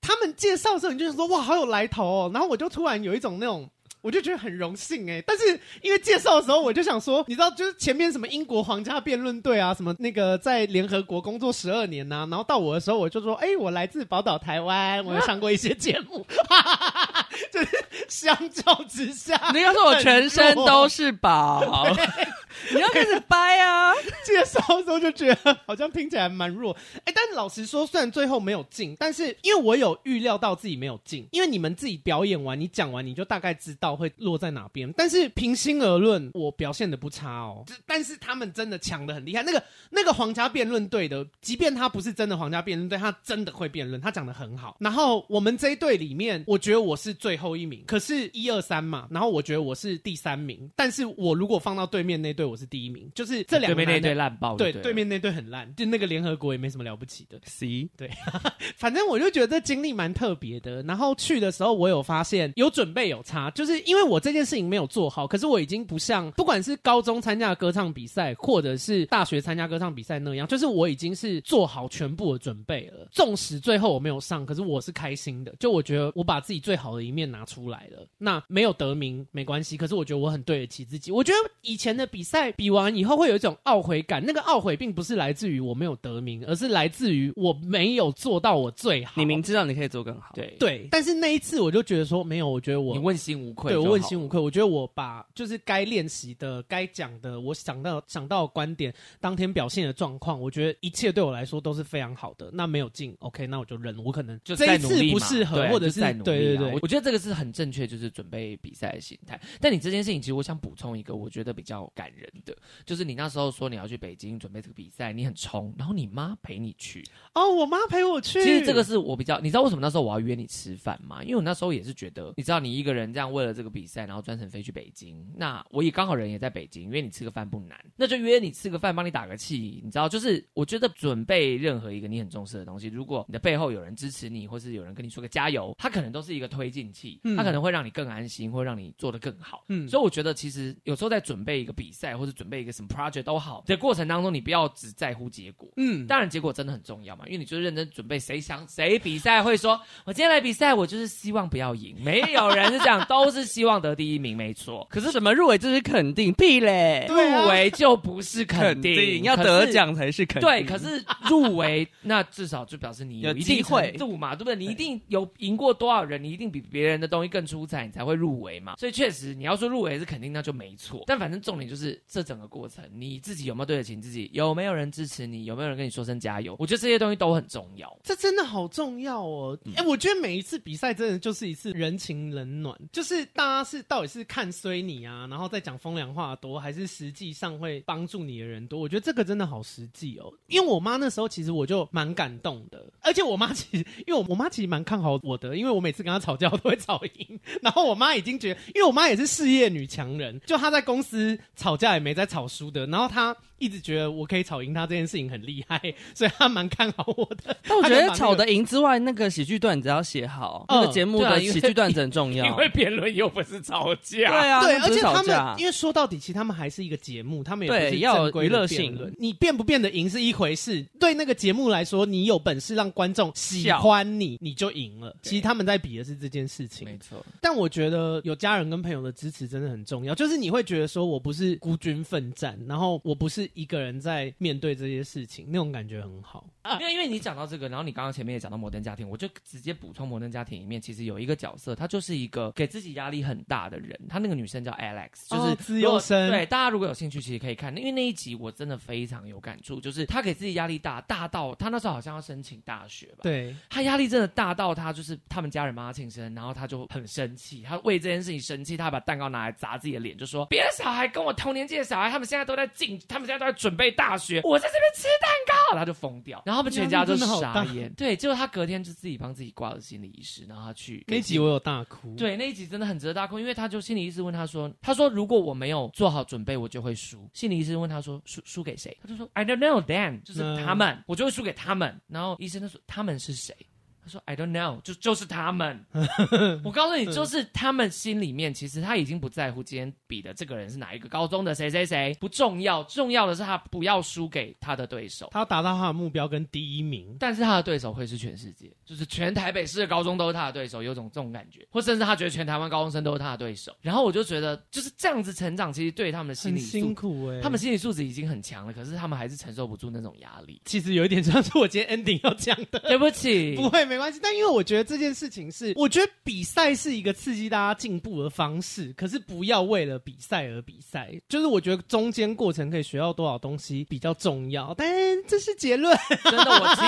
他们介绍的时候，你就是说哇，好有来头哦。然后我就突然有一种那种。我就觉得很荣幸哎，但是因为介绍的时候我就想说，你知道，就是前面什么英国皇家辩论队啊，什么那个在联合国工作十二年呐、然后到我的时候，我就说，哎，我来自宝岛台湾，我有上过一些节目，哈哈哈哈 (laughs) 就是相较之下，你要说我全身都是宝，(laughs) 你要开始掰啊！(laughs) 介绍的时候就觉得好像听起来蛮弱，哎，但老实说，虽然最后没有进，但是因为我有预料到自己没有进，因为你们自己表演完，你讲完你就大概知道。会落在哪边？但是平心而论，我表现的不差哦。但是他们真的强的很厉害。那个那个皇家辩论队的，即便他不是真的皇家辩论队，他真的会辩论，他讲的很好。然后我们这一队里面，我觉得我是最后一名，可是一二三嘛。然后我觉得我是第三名，但是我如果放到对面那队，我是第一名。就是这两个对面那队烂爆，对，对面那队很烂，就那个联合国也没什么了不起的。C 对，(laughs) 反正我就觉得这经历蛮特别的。然后去的时候，我有发现有准备有差，就是。因为我这件事情没有做好，可是我已经不像不管是高中参加歌唱比赛，或者是大学参加歌唱比赛那样，就是我已经是做好全部的准备了。纵使最后我没有上，可是我是开心的，就我觉得我把自己最好的一面拿出来了。那没有得名没关系，可是我觉得我很对得起自己。我觉得以前的比赛比完以后会有一种懊悔感，那个懊悔并不是来自于我没有得名，而是来自于我没有做到我最好。你明知道你可以做更好，对对。但是那一次我就觉得说没有，我觉得我你问心无愧。对，我问心无愧，我觉得我把就是该练习的、该讲的，我想到想到的观点，当天表现的状况，我觉得一切对我来说都是非常好的。那没有进，OK，那我就认了。我可能就这一次不适合，或者是在努力。对对对，我觉得这个是很正确，就是准备比赛的心态。但你这件事情，其实我想补充一个，我觉得比较感人的，就是你那时候说你要去北京准备这个比赛，你很冲，然后你妈陪你去。哦，我妈陪我去。其实这个是我比较，你知道为什么那时候我要约你吃饭吗？因为我那时候也是觉得，你知道你一个人这样为了这个比赛，然后专程飞去北京，那我也刚好人也在北京，约你吃个饭不难，那就约你吃个饭，帮你打个气，你知道，就是我觉得准备任何一个你很重视的东西，如果你的背后有人支持你，或是有人跟你说个加油，他可能都是一个推进器，他可能会让你更安心，或让你做得更好。嗯，所以我觉得其实有时候在准备一个比赛，或者准备一个什么 project 都好的过程当中，你不要只在乎结果。嗯，当然结果真的很重要嘛，因为你就是认真准备。谁想谁比赛会说，我今天来比赛，我就是希望不要赢。没有人是这样，都是希望得第一名，没错。(laughs) 可是什么入围就是肯定，屁嘞，入围就不是肯定，肯定要得奖才是肯定。对，可是入围那至少就表示你有一定程度嘛，对不对？你一定有赢过多少人，你一定比别人的东西更出彩，你才会入围嘛。所以确实你要说入围是肯定，那就没错。但反正重点就是这整个过程，你自己有没有对得起你自己？有没有人支持你？有没有人跟你说声加油？我觉得这些东西都很重要。这真的好重要哦！哎、嗯，我觉得每一次比赛真的就是一次人情冷暖，就是大家是到底是看衰你啊，然后再讲风凉话多，还是实际上会帮助你的人多？我觉得这个真的好实际哦。因为我妈那时候其实我就蛮感动的，而且我妈其实因为我我妈其实蛮看好我的，因为我每次跟她吵架都会吵赢，然后我妈已经觉得，因为我妈也是事业女强人，就她在公司吵架也没在吵输的，然后她一直觉得我可以吵赢他这件事情很厉害，所以他蛮看好我的。(laughs) 但我觉得吵得赢之外，那个喜剧段子要写好，(laughs) 那个节目的喜剧段子很重要。(laughs) 因为辩论又不是吵架，对啊，对，而且他们因为说到底，其实他们还是一个节目，他们也不是要有娱乐性。你变不变得赢是一回事，对那个节目来说，你有本事让观众喜欢你，你就赢了。其实他们在比的是这件事情，没错。但我觉得有家人跟朋友的支持真的很重要，就是你会觉得说我不是孤军奋战，然后我不是一个人在面对这些事情，那种感觉很好。啊因为因为你讲到这个，然后你刚刚前面也讲到摩登家庭，我就直接补充摩登家庭里面其实有一个角色，她就是一个给自己压力很大的人。她那个女生叫 Alex，就是资优生。对，大家如果有兴趣，其实可以看，因为那一集我真的非常有感触，就是她给自己压力大，大到她那时候好像要申请大学吧。对，她压力真的大到她就是他们家人帮她庆生，然后她就很生气，她为这件事情生气，他把蛋糕拿来砸自己的脸，就说别的小孩跟我同年纪的小孩，他们现在都在进，他们现在都在准备大学，我在这边吃蛋糕，他就疯掉，然后他们全家都是。傻眼，对，结果他隔天就自己帮自己挂了心理医师，然后他去那一集我有大哭，对，那一集真的很值得大哭，因为他就心理医师问他说，他说如果我没有做好准备，我就会输。心理医师问他说输输给谁？他就说 I don't know them，就是他们，嗯、我就会输给他们。然后医生就说他们是谁？他说 I don't know，就就是他们。(laughs) 我告诉你，就是他们心里面其实他已经不在乎今天比的这个人是哪一个高中的谁谁谁，不重要，重要的是他不要输给他的对手，他要达到他的目标跟第一名。但是他的对手会是全世界，就是全台北市的高中都是他的对手，有种这种感觉，或甚至他觉得全台湾高中生都是他的对手。然后我就觉得就是这样子成长，其实对他们的心理辛苦哎、欸，他们心理素质已经很强了，可是他们还是承受不住那种压力。其实有一点像是我今天 ending 要讲的，对不起，(laughs) 不会没关系，但因为我觉得这件事情是，我觉得比赛是一个刺激大家进步的方式，可是不要为了比赛而比赛。就是我觉得中间过程可以学到多少东西比较重要，但这是结论。真的，我其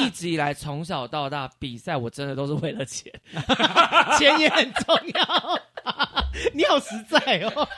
实一直以来从小到大比赛，我真的都是为了钱，(laughs) 钱也很重要。(laughs) 你好实在哦。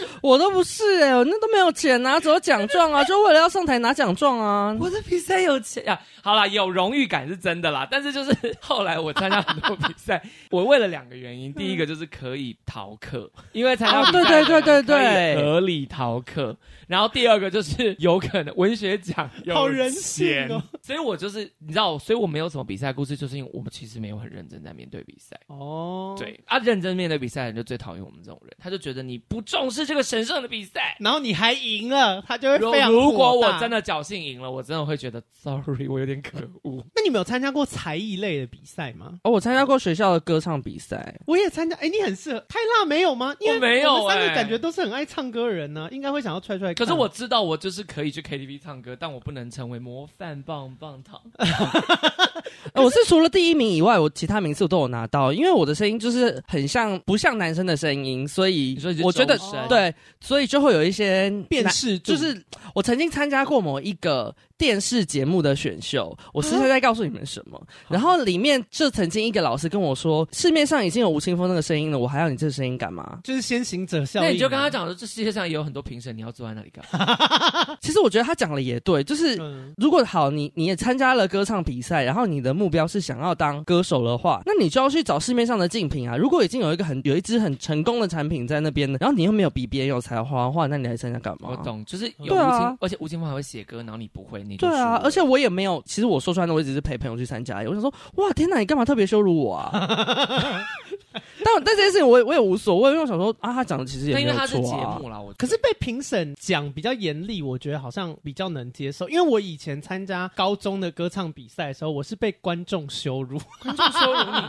(laughs) 我都不是哎、欸，我那都没有钱拿、啊，只有奖状啊，就为了要上台拿奖状啊。我的比赛有钱呀、啊，(laughs) 好啦，有荣誉感是真的啦。但是就是后来我参加很多比赛，(laughs) 我为了两个原因，第一个就是可以逃课，因为参加对对对对对合理逃课。然后第二个就是有可能文学奖有好人性哦，所以我就是你知道，所以我没有什么比赛故事，就是因为我们其实没有很认真在面对比赛哦。对啊，认真面对比赛的人就最讨厌我们这种人，他就觉得你不重视这个神圣的比赛，然后你还赢了，他就会非常。如果我真的侥幸赢了，我真的会觉得 sorry，我有点可恶。那你们有参加过才艺类的比赛吗？哦，我参加过学校的歌唱比赛，我也参加。哎，你很适合。太辣没有吗？因为我没有、欸。我们三个感觉都是很爱唱歌的人呢、啊，应该会想要踹踹。可是我知道我就是可以去 KTV 唱歌，但我不能成为模范棒棒糖。(laughs) 我是除了第一名以外，我其他名次我都有拿到，因为我的声音就是很像不像男生的声音，所以我觉得对，所以就会有一些辨识。就是我曾经参加过某一个。电视节目的选秀，我实在在告诉你们什么？嗯、然后里面就曾经一个老师跟我说，市面上已经有吴青峰那个声音了，我还要你这个声音干嘛？就是先行者效应。那你就跟他讲说，这世界上也有很多评审，你要坐在那里干嘛？(laughs) 其实我觉得他讲的也对，就是、嗯、如果好，你你也参加了歌唱比赛，然后你的目标是想要当歌手的话，那你就要去找市面上的竞品啊。如果已经有一个很有一支很成功的产品在那边，然后你又没有比别人有才华的话，那你还参加干嘛？我懂，就是有吴青，啊、而且吴青峰还会写歌，然后你不会，你对啊，而且我。也没有，其实我说出来的，我只是陪朋友去参加。我想说，哇，天哪，你干嘛特别羞辱我啊？(laughs) (laughs) 但但但这件事情我也我也无所谓，因为我想说啊，他讲的其实也没有错啊。因为他是节目啦，我可是被评审讲比较严厉，我觉得好像比较能接受。因为我以前参加高中的歌唱比赛的时候，我是被观众羞辱，观众羞辱你。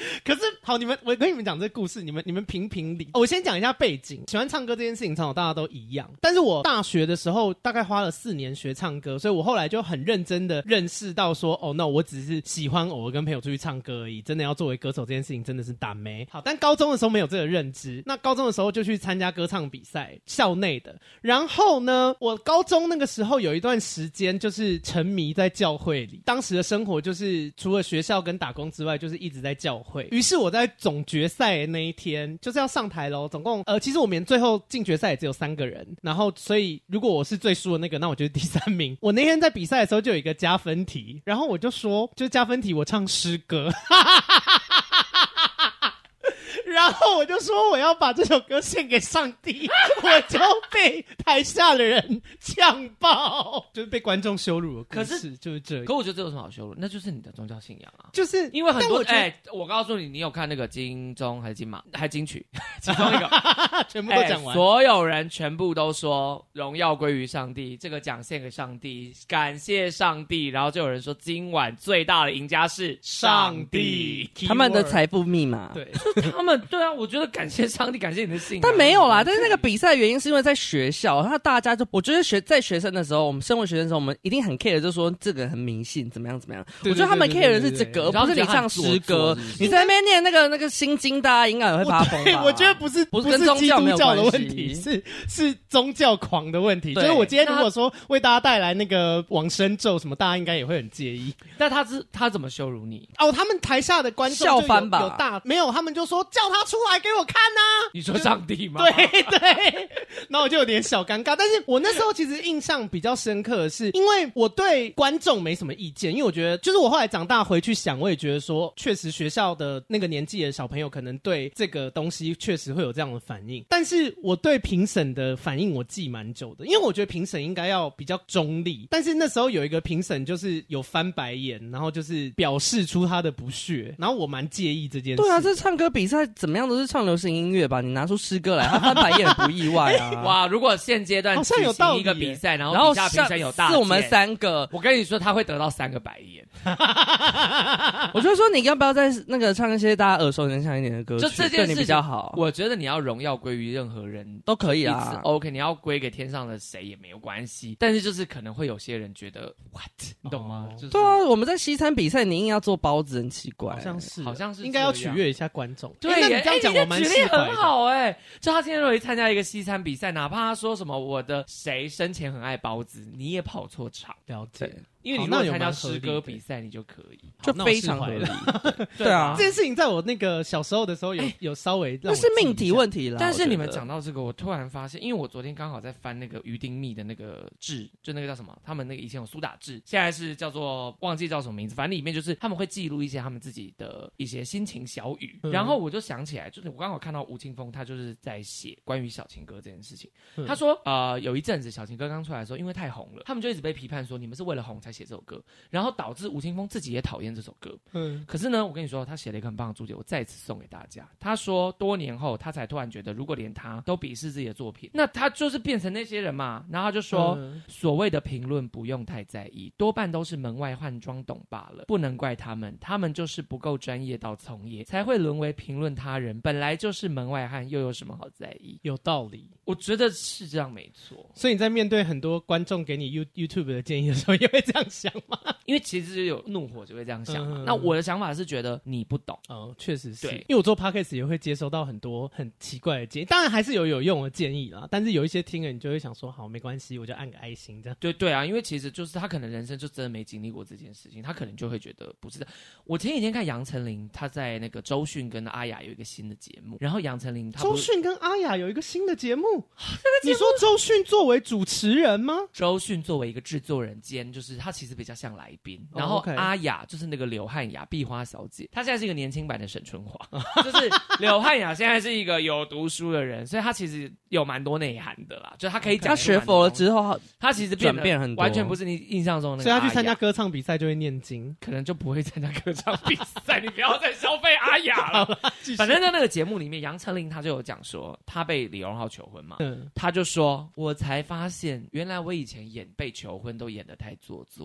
(laughs) 可是好，你们我跟你们讲这个故事，你们你们评评理。我先讲一下背景，喜欢唱歌这件事情，从小大家都一样。但是我大学的时候大概花了四年学唱歌，所以我后来就很认真的认识到说，哦，那我只是喜欢偶尔跟朋友出去唱歌而已。真的要作为歌手这件事情，真的是打没好。但高中的时候没有这个认知，那高中的时候就去参加歌唱比赛，校内的。然后呢，我高中那个时候有一段时间就是沉迷在教会里，当时的生活就是除了学校跟打工之外，就是一直在教会。于是我在总决赛那一天就是要上台喽，总共呃，其实我们最后进决赛也只有三个人，然后所以如果我是最输的那个，那我就是第三名。(laughs) 我那天在比赛的时候就有一个加分题，然后我就说，就加分题我唱诗歌。(laughs) 然后我就说我要把这首歌献给上帝，(laughs) 我就被台下的人呛爆，就是被观众羞辱。可是就是这，可我觉得这有什么好羞辱？那就是你的宗教信仰啊，就是因为很多哎，我告诉你，你有看那个金钟还是金马 (laughs) 还是金曲？(laughs) 其中一个全部都讲完，所有人全部都说荣耀归于上帝，这个奖献给上帝，感谢上帝。然后就有人说今晚最大的赢家是上帝，他们的财富密码，对，他们。对啊，我觉得感谢上帝，感谢你的信。但没有啦，但是那个比赛的原因是因为在学校，然后大家就我觉得学在学生的时候，我们身为学生的时候，我们一定很 care，就是说这个很迷信，怎么样怎么样。我觉得他们 care 的是这个，而不是你唱诗歌，你在那边念那个那个心经，大家应该也会发疯？(laughs) 我觉得不是，不是跟宗教没有关系，是是宗教狂的问题。就是我今天如果说为大家带来那个往生咒什么，大家应该也会很介意。但他是他怎么羞辱你？哦，他们台下的观众笑翻吧？有大没有？他们就说叫他。出来给我看呐、啊！你说上帝吗？对对，那我就有点小尴尬。但是我那时候其实印象比较深刻的是，因为我对观众没什么意见，因为我觉得，就是我后来长大回去想，我也觉得说，确实学校的那个年纪的小朋友可能对这个东西确实会有这样的反应。但是我对评审的反应我记蛮久的，因为我觉得评审应该要比较中立。但是那时候有一个评审就是有翻白眼，然后就是表示出他的不屑，然后我蛮介意这件事。对啊，这唱歌比赛怎么样都是唱流行音乐吧？你拿出诗歌来，他翻白眼不意外啊！(laughs) 哇，如果现阶段举行一个比赛，然后然后下评审有大，是我们三个，我跟你说他会得到三个白眼。(laughs) 我就说你要不要再那个唱一些大家耳熟能详一点的歌曲，就这件事比较好。我觉得你要荣耀归于任何人都可以啊，OK，你要归给天上的谁也没有关系。但是就是可能会有些人觉得 what，你懂吗？就是对啊，我们在西餐比赛，你硬要做包子，很奇怪，好像是，好像是应该要取悦一下观众。对，那你这样讲我蛮举例。很好哎、欸，就他今天如果参加一个西餐比赛，哪怕他说什么我的谁生前很爱包子，你也跑错场，了解。因为你如果参加诗歌比赛，你就可以，就非常合理。(laughs) 对啊，这件事情在我那个小时候的时候有有稍微，那是命题问题了。但是你们讲到这个，我突然发现，因为我昨天刚好在翻那个余丁密的那个志，就那个叫什么？他们那个以前有苏打志，现在是叫做忘记叫什么名字，反正里面就是他们会记录一些他们自己的一些心情小语。然后我就想起来，就是我刚好看到吴青峰，他就是在写关于小情歌这件事情。他说，呃，有一阵子小情歌刚出来的时候，因为太红了，他们就一直被批判说你们是为了红才写这首歌。然后导致吴青峰自己也讨厌这首歌。嗯，可是呢，我跟你说，他写了一个很棒的注解，我再次送给大家。他说，多年后他才突然觉得，如果连他都鄙视自己的作品，那他就是变成那些人嘛。然后他就说，嗯、所谓的评论不用太在意，多半都是门外汉装懂罢了，不能怪他们，他们就是不够专业到从业，才会沦为评论他人。本来就是门外汉，又有什么好在意？有道理，我觉得是这样，没错。所以你在面对很多观众给你 You YouTube 的建议的时候，也会这样想吗？(laughs) 因为其实就有怒火就会这样想嘛。嗯、那我的想法是觉得你不懂，哦，确实是。对，因为我做 Podcast 也会接收到很多很奇怪的建议，当然还是有有用的建议啦。但是有一些听了你就会想说，好，没关系，我就按个爱心这样。对对啊，因为其实就是他可能人生就真的没经历过这件事情，他可能就会觉得不是的。我前几天看杨丞琳，他在那个周迅跟阿雅有一个新的节目，然后杨丞琳，周迅跟阿雅有一个新的节目，(laughs) 你说周迅作为主持人吗？周迅作为一个制作人兼，就是他。她其实比较像来宾。然后阿雅就是那个刘汉雅，壁花小姐，她现在是一个年轻版的沈春华。(laughs) 就是刘汉雅现在是一个有读书的人，所以她其实有蛮多内涵的啦。就她可以讲，她学佛了之后，她其实转变很多，完全不是你印象中的。所以她去参加歌唱比赛就会念经，可能就不会参加歌唱比赛。你不要再消费阿雅了。(laughs) 反正在那个节目里面，杨丞琳她就有讲说，她被李荣浩求婚嘛，嗯，她就说，我才发现原来我以前演被求婚都演的太做作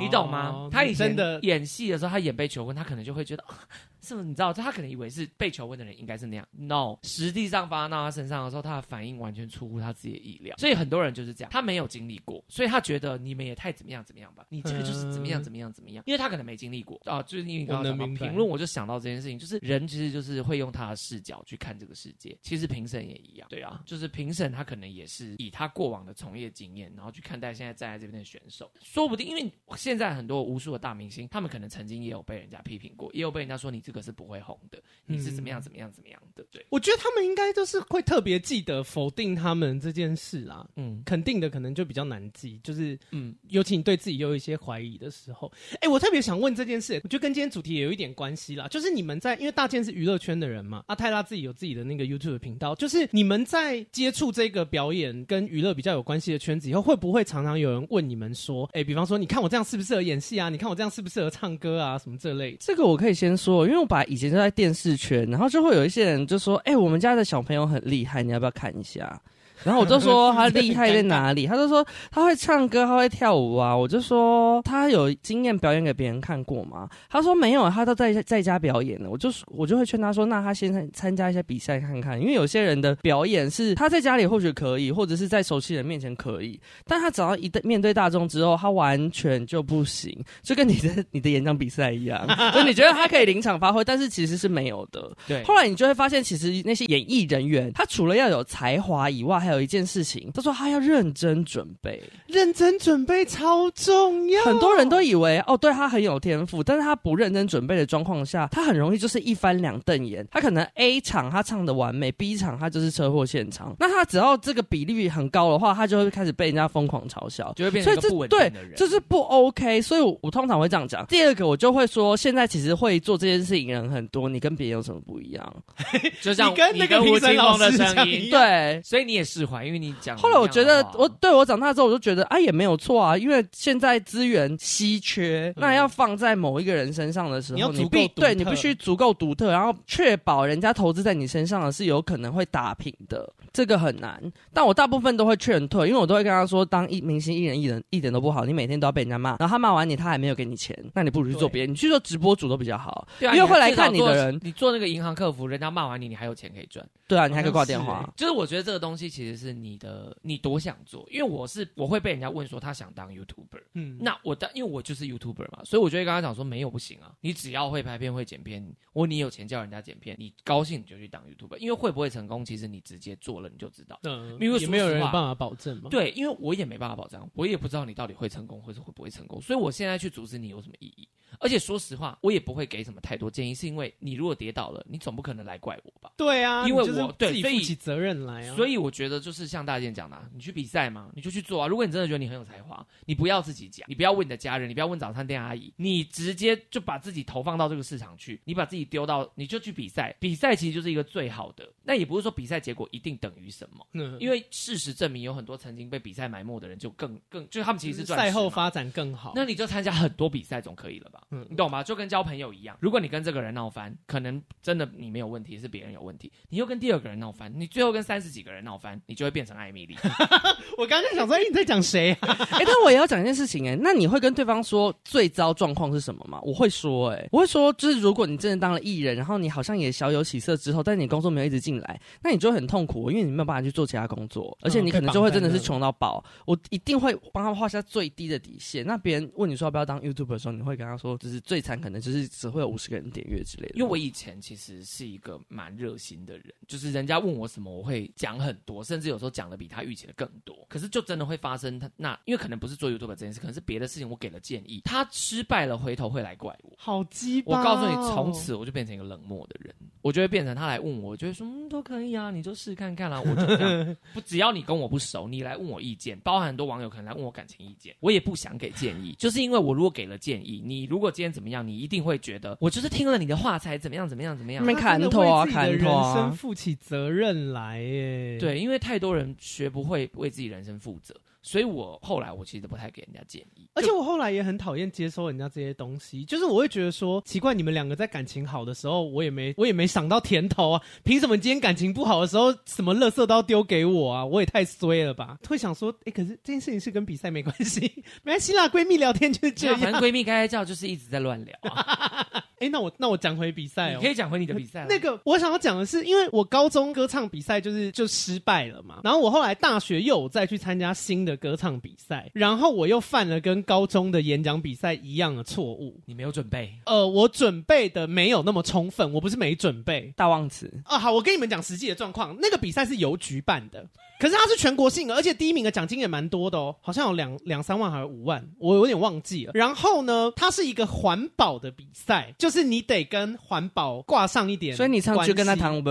你懂吗？他以前的演戏的时候，他演被求婚，他可能就会觉得，啊、是不是？你知道，他可能以为是被求婚的人应该是那样。No，实际上发生到他身上的时候，他的反应完全出乎他自己的意料。所以很多人就是这样，他没有经历过，所以他觉得你们也太怎么样怎么样吧？你这个就是怎么样怎么样怎么样，因为他可能没经历过啊。就是因为你刚刚讲到评论，我就想到这件事情，就是人其实就是会用他的视角去看这个世界。其实评审也一样，对啊，就是评审他可能也是以他过往的从业经验，然后去看待现在站在这边的选手，说不定因为。现在很多无数的大明星，他们可能曾经也有被人家批评过，也有被人家说你这个是不会红的，你是怎么样怎么样怎么样的。对，我觉得他们应该就是会特别记得否定他们这件事啦。嗯，肯定的可能就比较难记，就是嗯，尤其你对自己有一些怀疑的时候。哎、欸，我特别想问这件事，我觉得跟今天主题也有一点关系啦。就是你们在，因为大健是娱乐圈的人嘛，阿泰拉自己有自己的那个 YouTube 频道，就是你们在接触这个表演跟娱乐比较有关系的圈子以后，会不会常常有人问你们说，哎、欸，比方说，你看我这样适不适合演戏啊？你看我这样适不适合唱歌啊？什么这类？这个我可以先说，因为我本来以前就在电视圈，然后就会有一些人就说：“哎、我们家的小朋友很厉害，你要不要看一下？”然后我就说 (laughs) 他厉害在哪里？(laughs) 他就说他会唱歌，他会跳舞啊。我就说他有经验表演给别人看过吗？他说没有，他都在在家表演呢。我就我就会劝他说，那他先参加一些比赛看看，因为有些人的表演是他在家里或许可以，或者是在熟悉人面前可以，但他只要一面对大众之后，他完全就不行，就跟你的你的演讲比赛一样，就你觉得他可以临场发挥，但是其实是没有的。对，后来你就会发现，其实那些演艺人员，他除了要有才华以外，还有有一件事情，他说他要认真准备，认真准备超重要。很多人都以为哦，对他很有天赋，但是他不认真准备的状况下，他很容易就是一翻两瞪眼。他可能 A 场他唱的完美，B 场他就是车祸现场。那他只要这个比例很高的话，他就会开始被人家疯狂嘲笑，就会变成一个不稳定的人。这是不 OK。所以我，我通常会这样讲。第二个，我就会说，现在其实会做这件事情的人很多，你跟别人有什么不一样？(laughs) 就像你跟那个吴青峰的声音，(laughs) 对，所以你也释怀，因为。你讲。后来我觉得，我对我长大之后，我就觉得啊，也没有错啊，因为现在资源稀缺，嗯、那要放在某一个人身上的时候，你，你必对你必须足够独特，然后确保人家投资在你身上的是有可能会打平的，这个很难。但我大部分都会劝退，因为我都会跟他说，当一明星艺人艺人一点都不好，你每天都要被人家骂，然后他骂完你，他还没有给你钱，那你不如去做别人，你去做直播主都比较好，对啊，因为会来看你的人，你做那个银行客服，人家骂完你，你还有钱可以赚，对啊，你还可以挂电话。就是我觉得这个东西其实是你的，你多。想做，因为我是我会被人家问说他想当 YouTuber，嗯，那我当因为我就是 YouTuber 嘛，所以我就会跟他讲说没有不行啊，你只要会拍片会剪片，我你有钱叫人家剪片，你高兴你就去当 YouTuber，因为会不会成功，其实你直接做了你就知道，嗯，因为也没有人有办法保证嘛，对，因为我也没办法保证，我也不知道你到底会成功或者会不会成功，所以我现在去阻止你有什么意义？而且说实话，我也不会给什么太多建议，是因为你如果跌倒了，你总不可能来怪我吧？对啊，因为我对自己负起责任来啊。所以我觉得就是像大健讲的，你去比赛嘛，你就去做啊。如果你真的觉得你很有才华，你不要自己讲，你不要问你的家人，你不要问早餐店阿姨，你直接就把自己投放到这个市场去，你把自己丢到，你就去比赛。比赛其实就是一个最好的，那也不是说比赛结果一定等于什么，嗯，因为事实证明有很多曾经被比赛埋没的人就更更，就是他们其实是赚。赛后发展更好，那你就参加很多比赛总可以了吧？嗯，你懂吗？就跟。交朋友一样，如果你跟这个人闹翻，可能真的你没有问题，是别人有问题。你又跟第二个人闹翻，你最后跟三十几个人闹翻，你就会变成艾米丽。(laughs) 我刚才想说，哎，你在讲谁啊？(laughs) 哎、欸，但我也要讲一件事情、欸，哎，那你会跟对方说最糟状况是什么吗？我会说、欸，哎，我会说，就是如果你真的当了艺人，然后你好像也小有起色之后，但你工作没有一直进来，那你就会很痛苦，因为你没有办法去做其他工作，而且你可能就会真的是穷到爆。我一定会帮他画下最低的底线。那别人问你说要不要当 YouTuber 的时候，你会跟他说，就是最惨，可能就是只会有。五十个人点阅之类的，因为我以前其实是一个蛮热心的人，就是人家问我什么，我会讲很多，甚至有时候讲的比他预期的更多。可是就真的会发生他那，因为可能不是做 YouTube 这件事，可能是别的事情，我给了建议，他失败了，回头会来怪我。好鸡巴、哦！我告诉你，从此我就变成一个冷漠的人，我就会变成他来问我，我就会说嗯都可以啊，你就试看看啦、啊。我就这样，(laughs) 不只要你跟我不熟，你来问我意见，包含很多网友可能来问我感情意见，我也不想给建议，就是因为我如果给了建议，你如果今天怎么样，你一定会觉得我就是听了你的话才怎么样怎么样怎么样。没砍头啊，砍头啊！人生负起责任来耶。对，因为太多人学不会为自己人生负责。所以我后来我其实都不太给人家建议，而且我后来也很讨厌接收人家这些东西，就是我会觉得说奇怪，你们两个在感情好的时候，我也没我也没赏到甜头啊，凭什么今天感情不好的时候，什么垃圾都要丢给我啊？我也太衰了吧？会想说，哎、欸，可是这件事情是跟比赛没关系，(laughs) 没关系啦，闺蜜聊天就是这样，反正闺蜜该该叫就是一直在乱聊啊。哎、欸，那我那我讲回比赛哦，你可以讲回你的比赛。那个我想要讲的是，因为我高中歌唱比赛就是就失败了嘛，然后我后来大学又有再去参加新的歌唱比赛。然后我又犯了跟高中的演讲比赛一样的错误。你没有准备？呃，我准备的没有那么充分。我不是没准备。大忘词啊！好，我跟你们讲实际的状况。那个比赛是邮局办的，可是它是全国性的，而且第一名的奖金也蛮多的哦，好像有两两三万还是五万，我有点忘记了。然后呢，它是一个环保的比赛，就是你得跟环保挂上一点。所以你唱就跟他谈不不？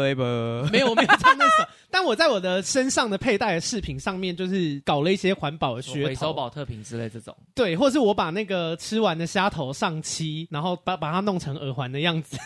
没有，我没有唱那首。(laughs) 但我在我的身上的佩戴的饰品上面，就是搞了一些环保的噱头。回收宝特瓶之类这种，对，或是我把那个吃完的虾头上漆，然后把把它弄成耳环的样子，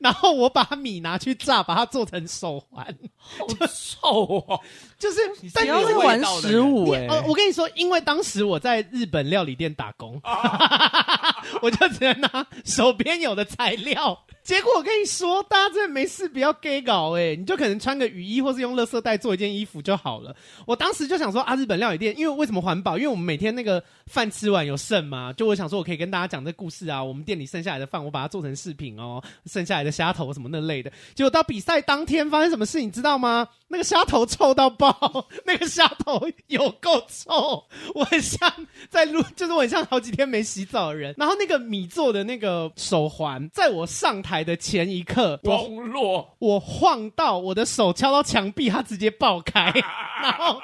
然后我把米拿去炸，把它做成手环，好臭哦！就是，但你要是玩食物哎，呃，我跟你说，因为当时我在日本料理店打工，(laughs) 我就只能拿手边有的材料。结果我跟你说，大家真的没事不要 gay 搞哎，你就可能穿个雨衣，或是用垃圾袋做一件衣服就好了。我当时就想说啊，日本料理店，因为为什么环保？因为我们每天那个饭吃完 (laughs) 有剩嘛，就我想说我可以跟大家讲这故事啊，我们店里剩下来的饭，我把它做成饰品哦，剩下来的虾头什么那类的。结果到比赛当天发生什么事，你知道吗？那个虾头臭到爆，那个虾头有够臭，我很像在录，就是我很像好几天没洗澡的人。然后那个米做的那个手环，在我上台的前一刻崩落，我晃到我的手敲到墙壁，它直接爆开，(laughs) 然后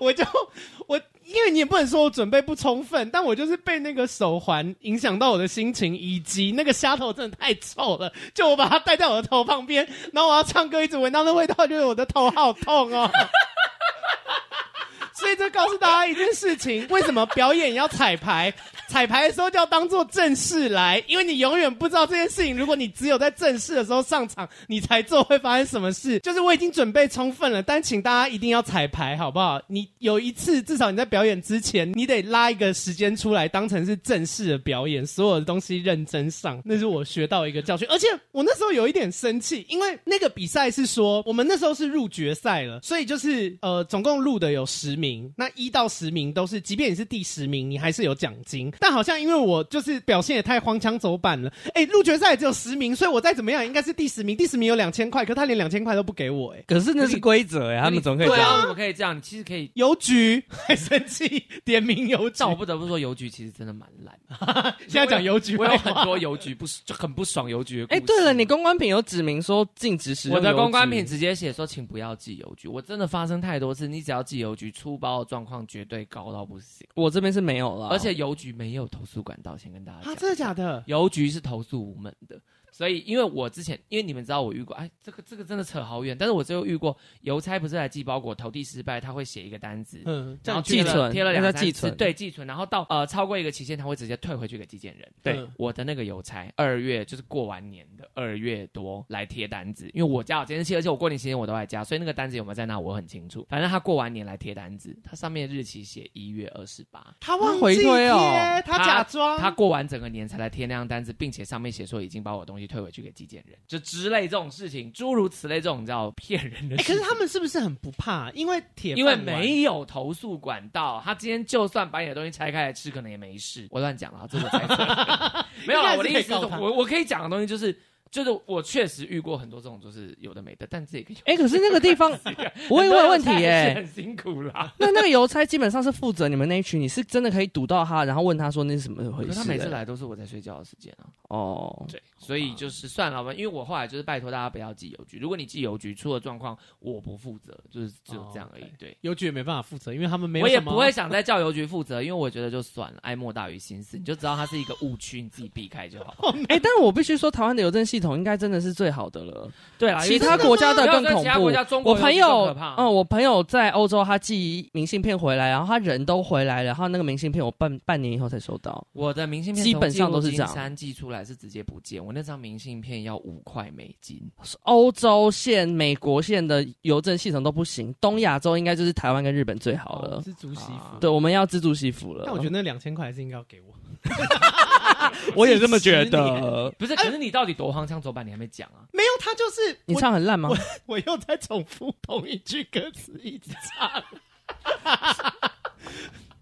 我就我。因为你也不能说我准备不充分，但我就是被那个手环影响到我的心情，以及那个虾头真的太臭了，就我把它戴在我的头旁边，然后我要唱歌，一直闻到那味道，觉得我的头好痛哦。(laughs) 所以这告诉大家一件事情：为什么表演要彩排？彩排的时候就要当做正式来，因为你永远不知道这件事情。如果你只有在正式的时候上场，你才做，会发生什么事？就是我已经准备充分了，但请大家一定要彩排，好不好？你有一次，至少你在表演之前，你得拉一个时间出来，当成是正式的表演，所有的东西认真上。那是我学到一个教训。而且我那时候有一点生气，因为那个比赛是说我们那时候是入决赛了，所以就是呃，总共录的有十名，那一到十名都是，即便你是第十名，你还是有奖金。但好像因为我就是表现也太荒腔走板了，哎，入决赛也只有十名，所以我再怎么样应该是第十名。第十名有两千块，可他连两千块都不给我，哎，可是那是规则呀，他们总可以这样。对啊，怎么可以这样？你其实可以邮局还生气，点名邮局。但我不得不说，邮局其实真的蛮烂。(laughs) 现在讲邮局，我有很多邮局不就很不爽邮局。哎，对了，你公关品有指明说禁止使用，我的公关品直接写说，请不要寄邮局。我真的发生太多次，你只要寄邮局，出包的状况绝对高到不行。我这边是没有了，而且邮局没有投诉管道，先跟大家。啊，真的假的？邮局是投诉无门的。所以，因为我之前，因为你们知道我遇过，哎，这个这个真的扯好远。但是我最后遇过邮差不是来寄包裹，投递失败，他会写一个单子，嗯，然后寄存，贴了两张寄存，对，寄存，然后到呃超过一个期限，他会直接退回去给寄件人。对，嗯、我的那个邮差，二月就是过完年的二月多来贴单子，因为我家有监视器，而且我过年期间我都在家，所以那个单子有没有在那我很清楚。反正他过完年来贴单子，他上面日期写一月二十八，他忘记贴哦，他假装，他过完整个年才来贴那张单子，并且上面写说已经把我东西退回去给寄件人。就之类这种事情，诸如此类这种叫骗人的事情。欸。可是他们是不是很不怕？因为铁，因为没有投诉管道，他今天就算把你的东西拆开来吃，可能也没事。我乱讲了，这个猜测。(laughs) (laughs) 没有了，我的意思是，我我可以讲的东西就是。就是我确实遇过很多这种，就是有的没的，但这个哎，可是那个地方我也问问题耶，很辛苦啦。那那个邮差基本上是负责你们那一群，你是真的可以堵到他，然后问他说那是什么回事？他每次来都是我在睡觉的时间啊。哦，对，所以就是算了吧，因为我后来就是拜托大家不要寄邮局，如果你寄邮局出了状况，我不负责，就是只有这样而已。对，邮局也没办法负责，因为他们没有。我也不会想再叫邮局负责，因为我觉得就算了，爱莫大于心死，你就知道它是一个误区，你自己避开就好。(laughs) 哎，但是我必须说，台湾的邮政系统应该真的是最好的了。对啊，其他国家的更恐怖。我朋友，嗯，我朋友在欧洲，他寄明信片回来，然后他人都回来了，然后那个明信片我半半年以后才收到。我的明信片基本上都是这样，三寄出来是直接不见。我那张明信片要五块美金，欧洲线、美国线的邮政系统都不行，东亚洲应该就是台湾跟日本最好了。知足惜福，对，我们要知足惜福了。但我觉得那两千块还是应该要给我。(laughs) (laughs) (laughs) (laughs) 我也这么觉得。不是，可是你到底多荒腔走板，你还没讲啊？没有，他就是你唱很烂吗？我我又在重复同一句歌词，一直唱。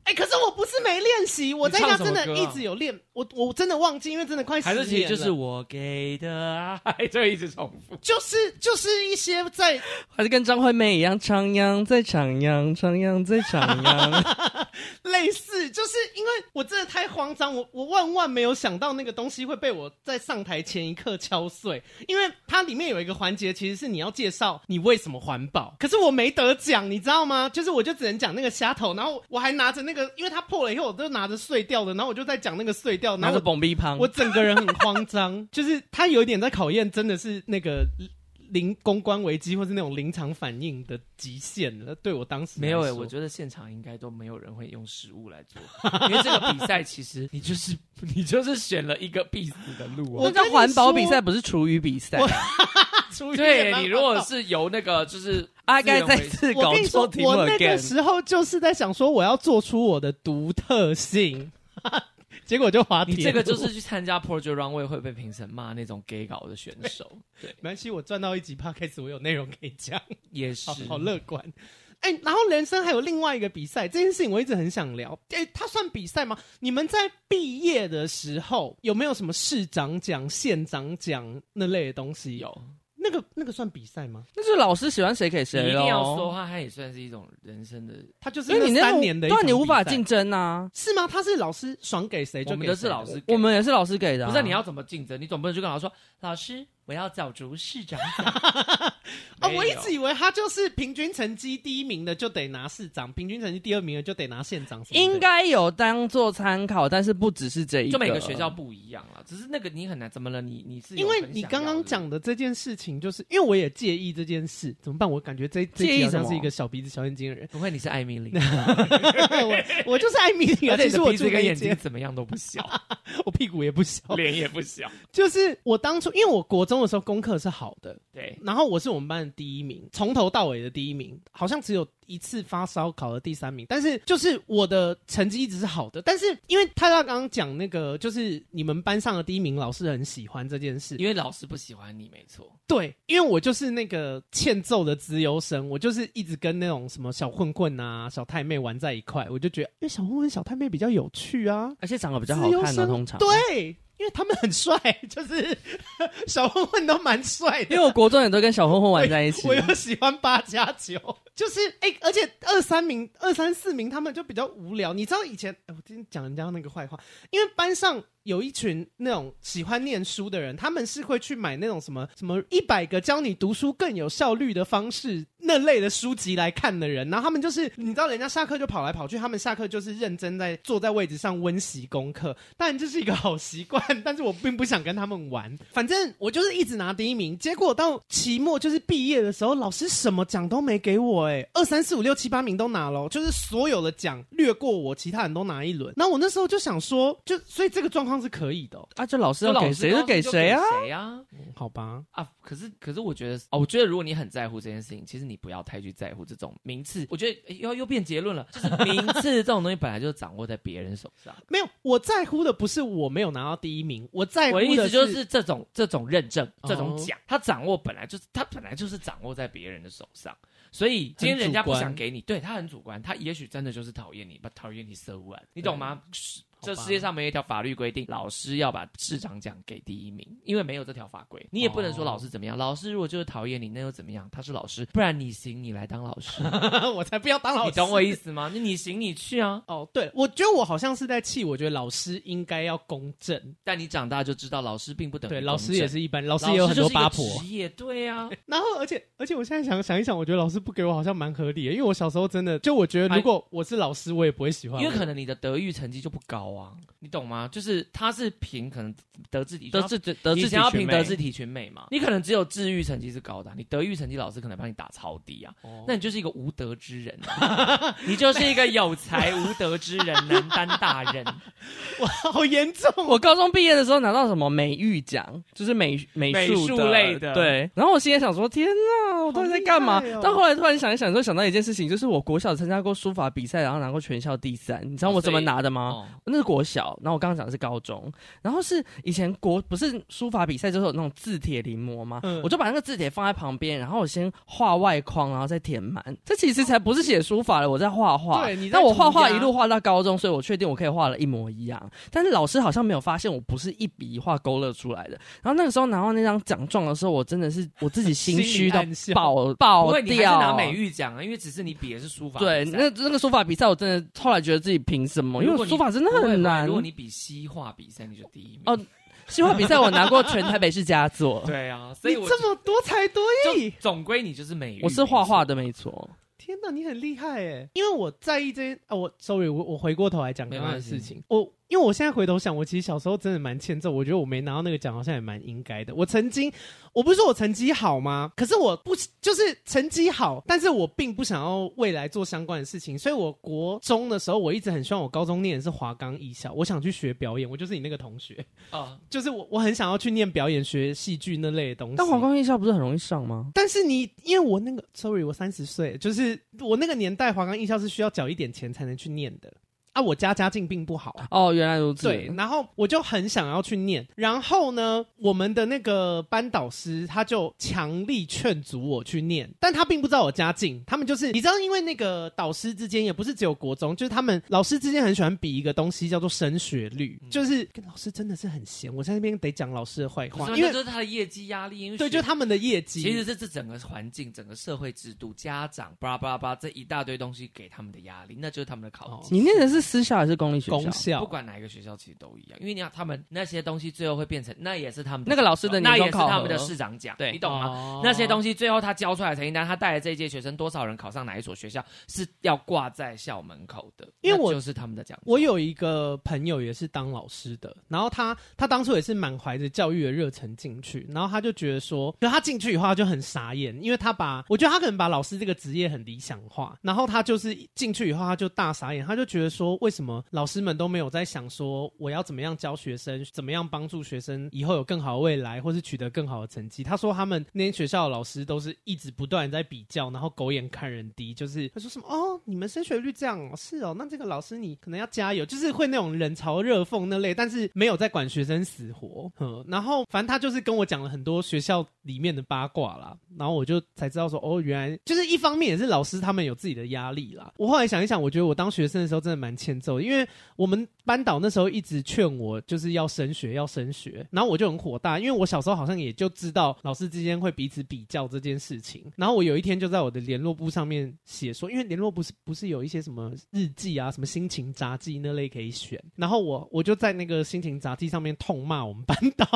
哎、欸，可是我不是没练习，我在家真的一直有练，啊、我我真的忘记，因为真的快十年了。还是其实就是我给的爱，(laughs) 就一直重复，就是就是一些在，(laughs) 还是跟张惠妹一样，徜徉在徜徉，徜徉在徜徉，(laughs) 类似，就是因为我真的太慌张，我我万万没有想到那个东西会被我在上台前一刻敲碎，因为它里面有一个环节，其实是你要介绍你为什么环保，可是我没得讲，你知道吗？就是我就只能讲那个虾头，然后我还拿着那个。因为它破了以后，我都拿着碎掉的，然后我就在讲那个碎掉，拿着蹦逼旁，我整个人很慌张，(laughs) 就是他有一点在考验，真的是那个临公关危机或是那种临场反应的极限了。对我当时没有诶、欸，我觉得现场应该都没有人会用食物来做，(laughs) 因为这个比赛其实 (laughs) 你就是你就是选了一个必死的路啊。我叫环保比赛不是厨余比赛。(laughs) 对，你如果是由那个就是阿该再次搞错题目，我那个时候就是在想说，我要做出我的独特性，结果就滑铁。你这个就是去参加 Project Runway 会被评审骂那种 gay 搞的选手。(laughs) 对，没关系，我赚到一集 Podcast，我有内容可以讲，也是好乐观。哎、欸，然后人生还有另外一个比赛，这件事情我一直很想聊。哎、欸，它算比赛吗？你们在毕业的时候有没有什么市长奖、县长奖那类的东西？有。那个那个算比赛吗？那是老师喜欢谁给谁。你一定要说话，他也算是一种人生的，他就是因为你三年的，对，你无法竞争啊，是吗？他是老师爽给谁就给谁。我们都是老师，我们也是老师给的。不是你要怎么竞争？你总不能去跟老师说，老师。我要角逐市长 (laughs) (laughs) (laughs) 哦，我一直以为他就是平均成绩第一名的就得拿市长，平均成绩第二名的就得拿县长。应该有当做参考，但是不只是这一个，就每个学校不一样啊。只是那个你很难，怎么了？你你是因为你刚刚讲的这件事情，就是因为我也介意这件事，怎么办？我感觉这 (laughs) 介意像是一个小鼻子小眼睛的人。不会，你是艾米丽，(laughs) 我我就是艾米丽，而且是我鼻子跟眼睛怎么样都不小，我屁股也不小，脸也不小。就是我当初因为我国中。的时候功课是好的，对，然后我是我们班的第一名，从头到尾的第一名，好像只有一次发烧考了第三名，但是就是我的成绩一直是好的，但是因为泰辣刚刚讲那个，就是你们班上的第一名，老师很喜欢这件事，因为老师不喜欢你，没错，对，因为我就是那个欠揍的资优生，我就是一直跟那种什么小混混啊、小太妹玩在一块，我就觉得，因为小混混、小太妹比较有趣啊，而且长得比较好看的，通常。对。因为他们很帅，(laughs) 就是小混混都蛮帅的。因为我国中也都跟小混混玩在一起。(laughs) 我又喜欢八加九，就是哎、欸，而且二三名、二三四名他们就比较无聊。你知道以前，欸、我今天讲人家那个坏话，因为班上。有一群那种喜欢念书的人，他们是会去买那种什么什么一百个教你读书更有效率的方式那类的书籍来看的人，然后他们就是你知道，人家下课就跑来跑去，他们下课就是认真在坐在位置上温习功课。当然这是一个好习惯，但是我并不想跟他们玩。反正我就是一直拿第一名，结果到期末就是毕业的时候，老师什么奖都没给我，哎，(laughs) 二三四五六七八名都拿了，就是所有的奖略过我，其他人都拿一轮。然后我那时候就想说，就所以这个状况。是可以的啊！这老师要给谁就给谁啊？谁啊？好吧啊！可是可是，我觉得哦，我觉得如果你很在乎这件事情，其实你不要太去在乎这种名次。我觉得又又变结论了，就是名次这种东西本来就掌握在别人手上。(laughs) 没有，我在乎的不是我没有拿到第一名，我在乎的意思就是这种这种认证、这种奖，他掌握本来就是他本来就是掌握在别人的手上。所以今天人家不想给你，对他很主观，他也许真的就是讨厌你，不讨厌你 so what，你懂吗？这世界上没有一条法律规定老师要把市长奖给第一名，因为没有这条法规。你也不能说老师怎么样，老师如果就是讨厌你，那又怎么样？他是老师，不然你行，你来当老师，(laughs) 我才不要当老师。你懂我意思吗？那你行，你去啊。哦，对，我觉得我好像是在气，我觉得老师应该要公正，但你长大就知道，老师并不等于。对，老师也是一般，老师也有很多八婆。职业对啊。(laughs) 然后，而且，而且，我现在想想一想，我觉得老师不给我好像蛮合理的，因为我小时候真的就我觉得，如果我是老师，我也不会喜欢，因为可能你的德育成绩就不高啊，你懂吗？就是他是凭可能德智体，德智德德智，你想要凭德智体群美嘛？你可能只有智育成绩是高的，你德育成绩老师可能帮你打超低啊，那你就是一个无德之人，(laughs) 你就是一个有才无德之人，难担大任。(laughs) 哇，好严重！我高中毕业的时候拿到什么美育奖，就是美美术类的，对。然后我心里想说，天哪，我到底在干嘛？但后来突然想一想，就想到一件事情，就是我国小参加过书法比赛，然后拿过全校第三。你知道我怎么拿的吗？那是国小，然后我刚刚讲的是高中，然后是以前国不是书法比赛就是有那种字帖临摹吗？嗯，我就把那个字帖放在旁边，然后我先画外框，然后再填满。这其实才不是写书法了，我在画画。对，你在。但我画画一路画到高中，所以我确定我可以画的一模一样。但是老师好像没有发现我不是一笔一画勾勒出来的。然后那个时候拿到那张奖状的时候，我真的是我自己心虚到爆爆掉。你还是拿美育奖啊？因为只是你比的是书法。对，那那个书法比赛，我真的后来觉得自己凭什么？因为书法真的很难。如果你比西画比赛，你就第一名。哦，西画比赛我拿过全台北市佳作。(laughs) 对啊，所以你这么多才多艺，总归你就是美。我是画画的，没错。天哪，你很厉害哎！因为我在意这些啊，我 sorry，我我回过头来讲刚刚的事情，我。因为我现在回头想，我其实小时候真的蛮欠揍。我觉得我没拿到那个奖，好像也蛮应该的。我曾经，我不是说我成绩好吗？可是我不就是成绩好，但是我并不想要未来做相关的事情。所以，我国中的时候，我一直很希望我高中念的是华冈艺校，我想去学表演。我就是你那个同学啊，(laughs) 就是我，我很想要去念表演学戏剧那类的东西。但华冈艺校不是很容易上吗？但是你，因为我那个，sorry，我三十岁，就是我那个年代，华冈艺校是需要缴一点钱才能去念的。啊，我家家境并不好哦，原来如此。对，然后我就很想要去念，然后呢，我们的那个班导师他就强力劝阻我去念，但他并不知道我家境，他们就是你知道，因为那个导师之间也不是只有国中，就是他们老师之间很喜欢比一个东西叫做升学率，嗯、就是跟老师真的是很闲。我在那边得讲老师的坏话，因为就是他的业绩压力，因为对，就是他们的业绩。其实这是整个环境、整个社会制度、家长巴拉巴拉巴拉这一大堆东西给他们的压力，那就是他们的考绩。你念的是私校还是公立？公校不管哪一个学校其实都一样，因为你要他们那些东西最后会变成那也是他们那个老师的年终考核，那也是他们的市长奖，对你懂吗？哦、那些东西最后他交出来的成绩单，他带的这一届学生多少人考上哪一所学校是要挂在校门口的，因为我就是他们的奖。我有一个朋友也是当老师的，然后他他当初也是满怀着教育的热忱进去，然后他就觉得说，就他进去以后他就很傻眼，因为他把我觉得他可能把老师这个职业很理想化，然后他就是进去以后他就大傻眼，他就觉得说，为什么老师们都没有在想。说我要怎么样教学生，怎么样帮助学生以后有更好的未来，或是取得更好的成绩。他说他们那些学校的老师都是一直不断在比较，然后狗眼看人低。就是他说什么哦，你们升学率这样，是哦，那这个老师你可能要加油，就是会那种冷嘲热讽那类，但是没有在管学生死活。嗯，然后反正他就是跟我讲了很多学校里面的八卦啦，然后我就才知道说哦，原来就是一方面也是老师他们有自己的压力啦。我后来想一想，我觉得我当学生的时候真的蛮欠揍的，因为我们班。导那时候一直劝我，就是要升学，要升学，然后我就很火大，因为我小时候好像也就知道老师之间会彼此比较这件事情。然后我有一天就在我的联络簿上面写说，因为联络簿是不是有一些什么日记啊、什么心情札记那类可以选，然后我我就在那个心情札记上面痛骂我们班导。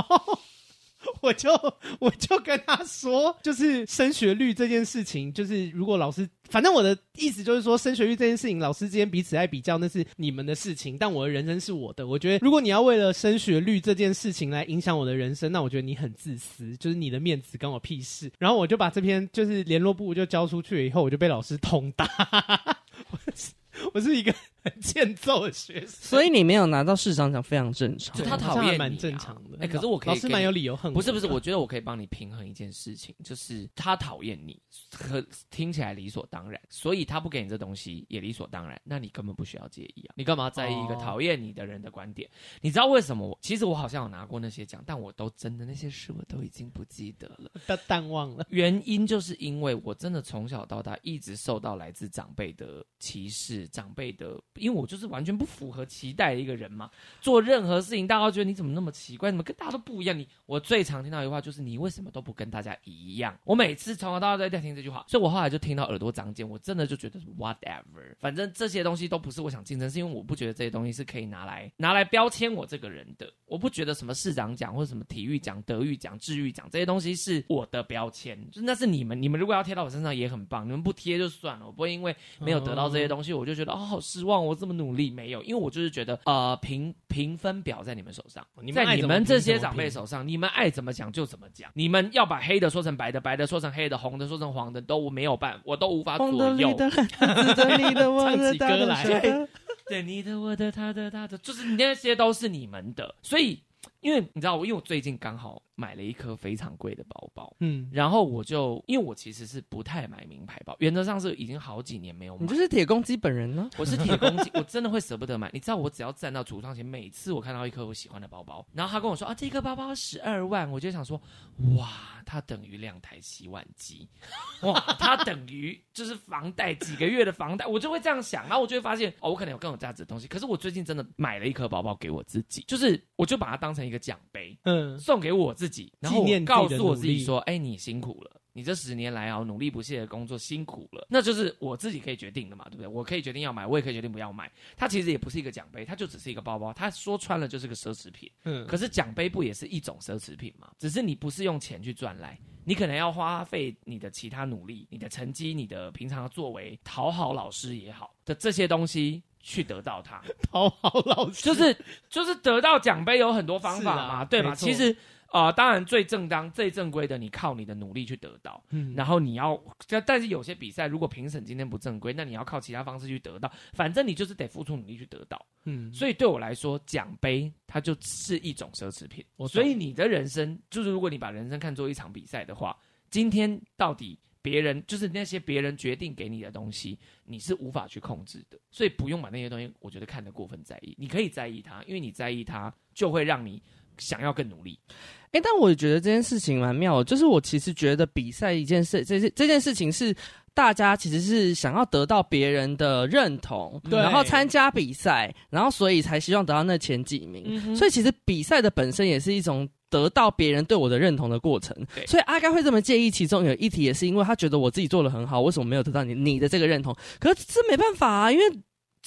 我就我就跟他说，就是升学率这件事情，就是如果老师，反正我的意思就是说，升学率这件事情，老师之间彼此爱比较，那是你们的事情，但我的人生是我的。我觉得，如果你要为了升学率这件事情来影响我的人生，那我觉得你很自私，就是你的面子关我屁事。然后我就把这篇就是联络簿就交出去了，以后我就被老师痛打。(laughs) 我是一个很 (laughs) 欠揍的学生，所以你没有拿到市长奖非常正常。就他讨厌蛮正常的。哎，可是我可以老师蛮有理由恨。不是不是，我觉得我可以帮你平衡一件事情，就是他讨厌你，可听起来理所当然，所以他不给你这东西也理所当然。那你根本不需要介意啊，你干嘛在意一个讨厌你的人的观点？你知道为什么我？其实我好像有拿过那些奖，但我都真的那些事我都已经不记得了，都淡忘了。原因就是因为我真的从小到大一直受到来自长辈的歧视。长辈的因为我就是完全不符合期待的一个人嘛。做任何事情，大家都觉得你怎么那么奇怪，怎么跟大家都不一样？你我最常听到一句话就是你为什么都不跟大家一样？我每次从头到尾都在听这句话，所以我后来就听到耳朵长茧，我真的就觉得 whatever，反正这些东西都不是我想竞争，是因为我不觉得这些东西是可以拿来拿来标签我这个人的。我不觉得什么市长奖或者什么体育奖、德育奖、智育奖这些东西是我的标签，就那是你们，你们如果要贴到我身上也很棒，你们不贴就算了，我不会因为没有得到这些东西，我就觉得哦好失望，我这么努力没有，因为我就是觉得呃评评分表在你们手上，你在你们这些长辈手上，你们爱怎么讲就怎么讲，你们要把黑的说成白的，白的说成黑的，红的说成黄的，都没有办，我都无法左右。(laughs) (laughs) 唱起歌来。对你的、我的、他的、他的，就是那些都是你们的，所以，因为你知道，我因为我最近刚好。买了一颗非常贵的包包，嗯，然后我就因为我其实是不太买名牌包，原则上是已经好几年没有买。你就是铁公鸡本人呢？我是铁公鸡，(laughs) 我真的会舍不得买。你知道，我只要站到橱窗前，每次我看到一颗我喜欢的包包，然后他跟我说啊，这颗包包十二万，我就想说，哇，它等于两台洗碗机，(laughs) 哇，它等于就是房贷几个月的房贷，我就会这样想，然后我就会发现哦，我可能有更有价值的东西。可是我最近真的买了一颗包包给我自己，就是我就把它当成一个奖杯，嗯，送给我自己，然后我告诉我自己说，哎、欸，你辛苦了，你这十年来啊努力不懈的工作辛苦了，那就是我自己可以决定的嘛，对不对？我可以决定要买，我也可以决定不要买。它其实也不是一个奖杯，它就只是一个包包。它说穿了就是个奢侈品。嗯，可是奖杯不也是一种奢侈品吗？只是你不是用钱去赚来，你可能要花费你的其他努力、你的成绩、你的平常的作为，讨好老师也好的这些东西去得到它。(laughs) 讨好老师就是就是得到奖杯有很多方法嘛，对吧？其实。啊、呃，当然最正当、最正规的，你靠你的努力去得到。嗯，然后你要，但是有些比赛如果评审今天不正规，那你要靠其他方式去得到。反正你就是得付出努力去得到。嗯，所以对我来说，奖杯它就是一种奢侈品。所以你的人生，就是如果你把人生看作一场比赛的话，今天到底别人就是那些别人决定给你的东西，你是无法去控制的。所以不用把那些东西，我觉得看得过分在意。你可以在意它，因为你在意它，就会让你想要更努力。哎、欸，但我也觉得这件事情蛮妙的，就是我其实觉得比赛一件事，这这这件事情是大家其实是想要得到别人的认同，对，然后参加比赛，然后所以才希望得到那前几名。嗯、所以其实比赛的本身也是一种得到别人对我的认同的过程。对，所以阿该会这么介意，其中有一题也是因为他觉得我自己做的很好，为什么没有得到你你的这个认同？可是这没办法啊，因为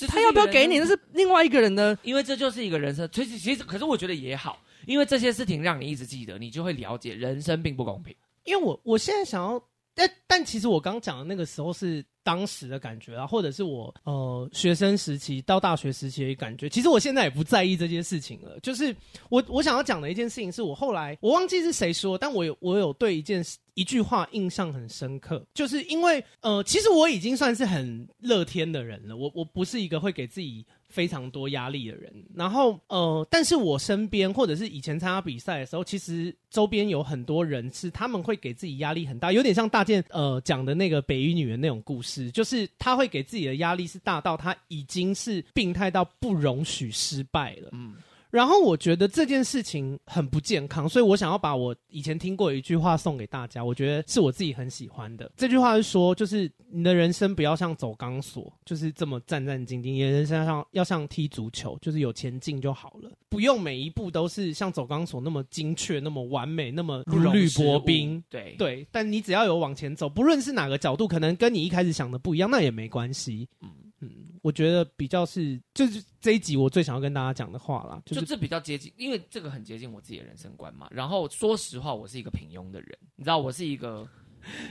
他要不要给你，那是另外一个人的，因为这就是一个人生。其实其实，可是我觉得也好。因为这些事情让你一直记得，你就会了解人生并不公平。因为我我现在想要，但但其实我刚讲的那个时候是当时的感觉啊，或者是我呃学生时期到大学时期的感觉。其实我现在也不在意这件事情了。就是我我想要讲的一件事情，是我后来我忘记是谁说，但我有我有对一件事一句话印象很深刻，就是因为呃，其实我已经算是很乐天的人了。我我不是一个会给自己。非常多压力的人，然后呃，但是我身边或者是以前参加比赛的时候，其实周边有很多人是他们会给自己压力很大，有点像大健呃讲的那个北语女的那种故事，就是他会给自己的压力是大到他已经是病态到不容许失败了。嗯。然后我觉得这件事情很不健康，所以我想要把我以前听过一句话送给大家，我觉得是我自己很喜欢的。这句话是说，就是你的人生不要像走钢索，就是这么战战兢兢；你的人生要像要像踢足球，就是有前进就好了，不用每一步都是像走钢索那么精确、那么完美、那么如履薄冰。对对，但你只要有往前走，不论是哪个角度，可能跟你一开始想的不一样，那也没关系。嗯。嗯，我觉得比较是，就是这一集我最想要跟大家讲的话啦，就是、就这比较接近，因为这个很接近我自己的人生观嘛。然后说实话，我是一个平庸的人，你知道，我是一个。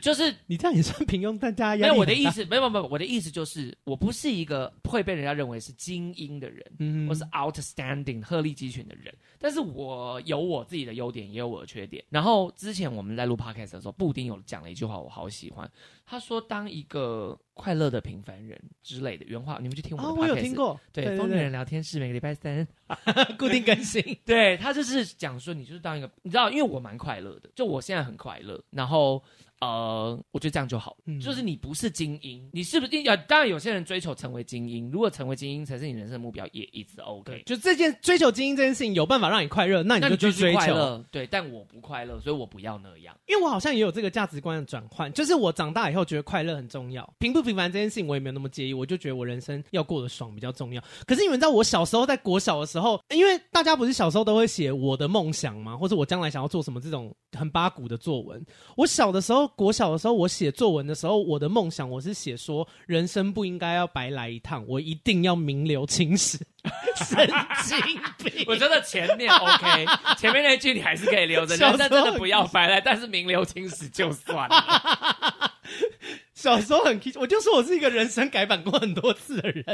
就是 (laughs) 你这样也算平庸，但大家没有我的意思，没有没有，我的意思就是我不是一个会被人家认为是精英的人，嗯，我是 outstanding 鹤立鸡群的人，但是我有我自己的优点，也有我的缺点。然后之前我们在录 podcast 的时候，布丁有讲了一句话，我好喜欢，他说：“当一个快乐的平凡人之类的原话，你们去听我们的 podcast，、哦、我有听过，对，疯女人聊天室每个礼拜三。(laughs) ”固定更新。对，他就是讲说，你就是当一个，你知道，因为我蛮快乐的，就我现在很快乐，然后。呃，我觉得这样就好，嗯、就是你不是精英，你是不是？要当然，有些人追求成为精英，如果成为精英才是你人生的目标，也一直 OK。就这件追求精英这件事情有办法让你快乐，那你就去追求。对，但我不快乐，所以我不要那样。因为我好像也有这个价值观的转换，就是我长大以后觉得快乐很重要，平不平凡这件事情我也没有那么介意，我就觉得我人生要过得爽比较重要。可是你们知道，我小时候在国小的时候，因为大家不是小时候都会写我的梦想吗？或者我将来想要做什么这种很八股的作文。我小的时候，国小的时候，我。写作文的时候，我的梦想我是写说，人生不应该要白来一趟，我一定要名留青史。神经病！我觉得前面 OK，前面那句你还是可以留着，(laughs) 人生真的不要白来，但是名留青史就算了。小时候很，我就说我是一个人生改版过很多次的人，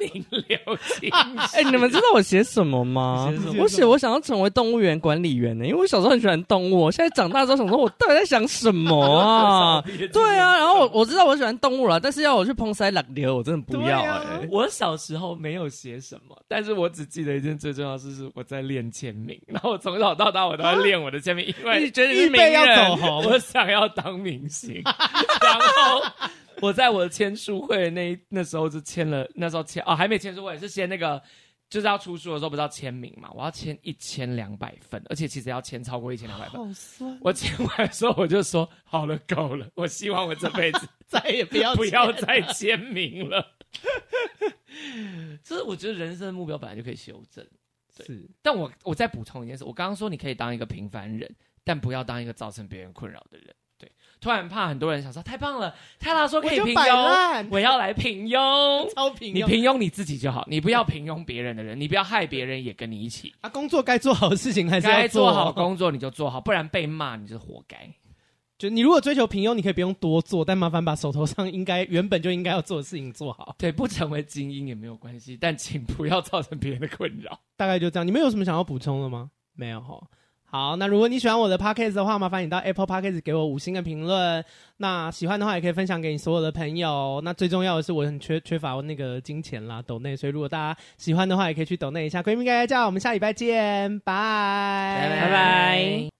名留青史。(laughs) 哎，你们知道我写什么吗？我写我想要成为动物园管理员呢，因为我小时候很喜欢动物。我现在长大之后想说，我到底在想什么啊？(laughs) 对啊，然后我我知道我喜欢动物了，但是要我去碰塞浪流，我真的不要哎。我小时候没有写什么，但是我只记得一件最重要的事，是我在练签名。然后我从小到大我都在练我的签名，因为 (laughs) 你觉得预备要走红，我想要当明星，然后。(laughs) 我在我的签书会那那时候就签了，那时候签哦还没签书会，是签那个就是要出书的时候不是要签名嘛？我要签一千两百份，而且其实要签超过一千两百份。好酸！我签完的时候我就说好了够了，我希望我这辈子再也 (laughs) (laughs) 不要不要再签名了。这是我觉得人生的目标本来就可以修正，对。是，但我我再补充一件事，我刚刚说你可以当一个平凡人，但不要当一个造成别人困扰的人。对，突然怕很多人想说太棒了，泰拉说可以平庸，我，我要来平庸，(laughs) 超平庸，你平庸你自己就好，你不要平庸别人的人，你不要害别人也跟你一起。(laughs) 啊，工作该做好的事情还是要做好，工作你就做好，不然被骂你就活该。就你如果追求平庸，你可以不用多做，但麻烦把手头上应该原本就应该要做的事情做好。对，不成为精英也没有关系，但请不要造成别人的困扰。大概就这样，你们有什么想要补充的吗？没有哈。好，那如果你喜欢我的 podcast 的话，麻烦你到 Apple Podcast 给我五星的评论。那喜欢的话，也可以分享给你所有的朋友。那最重要的是，我很缺缺乏那个金钱啦，抖内。所以如果大家喜欢的话，也可以去抖内一下。闺蜜该该叫，我们下礼拜见，拜拜拜拜。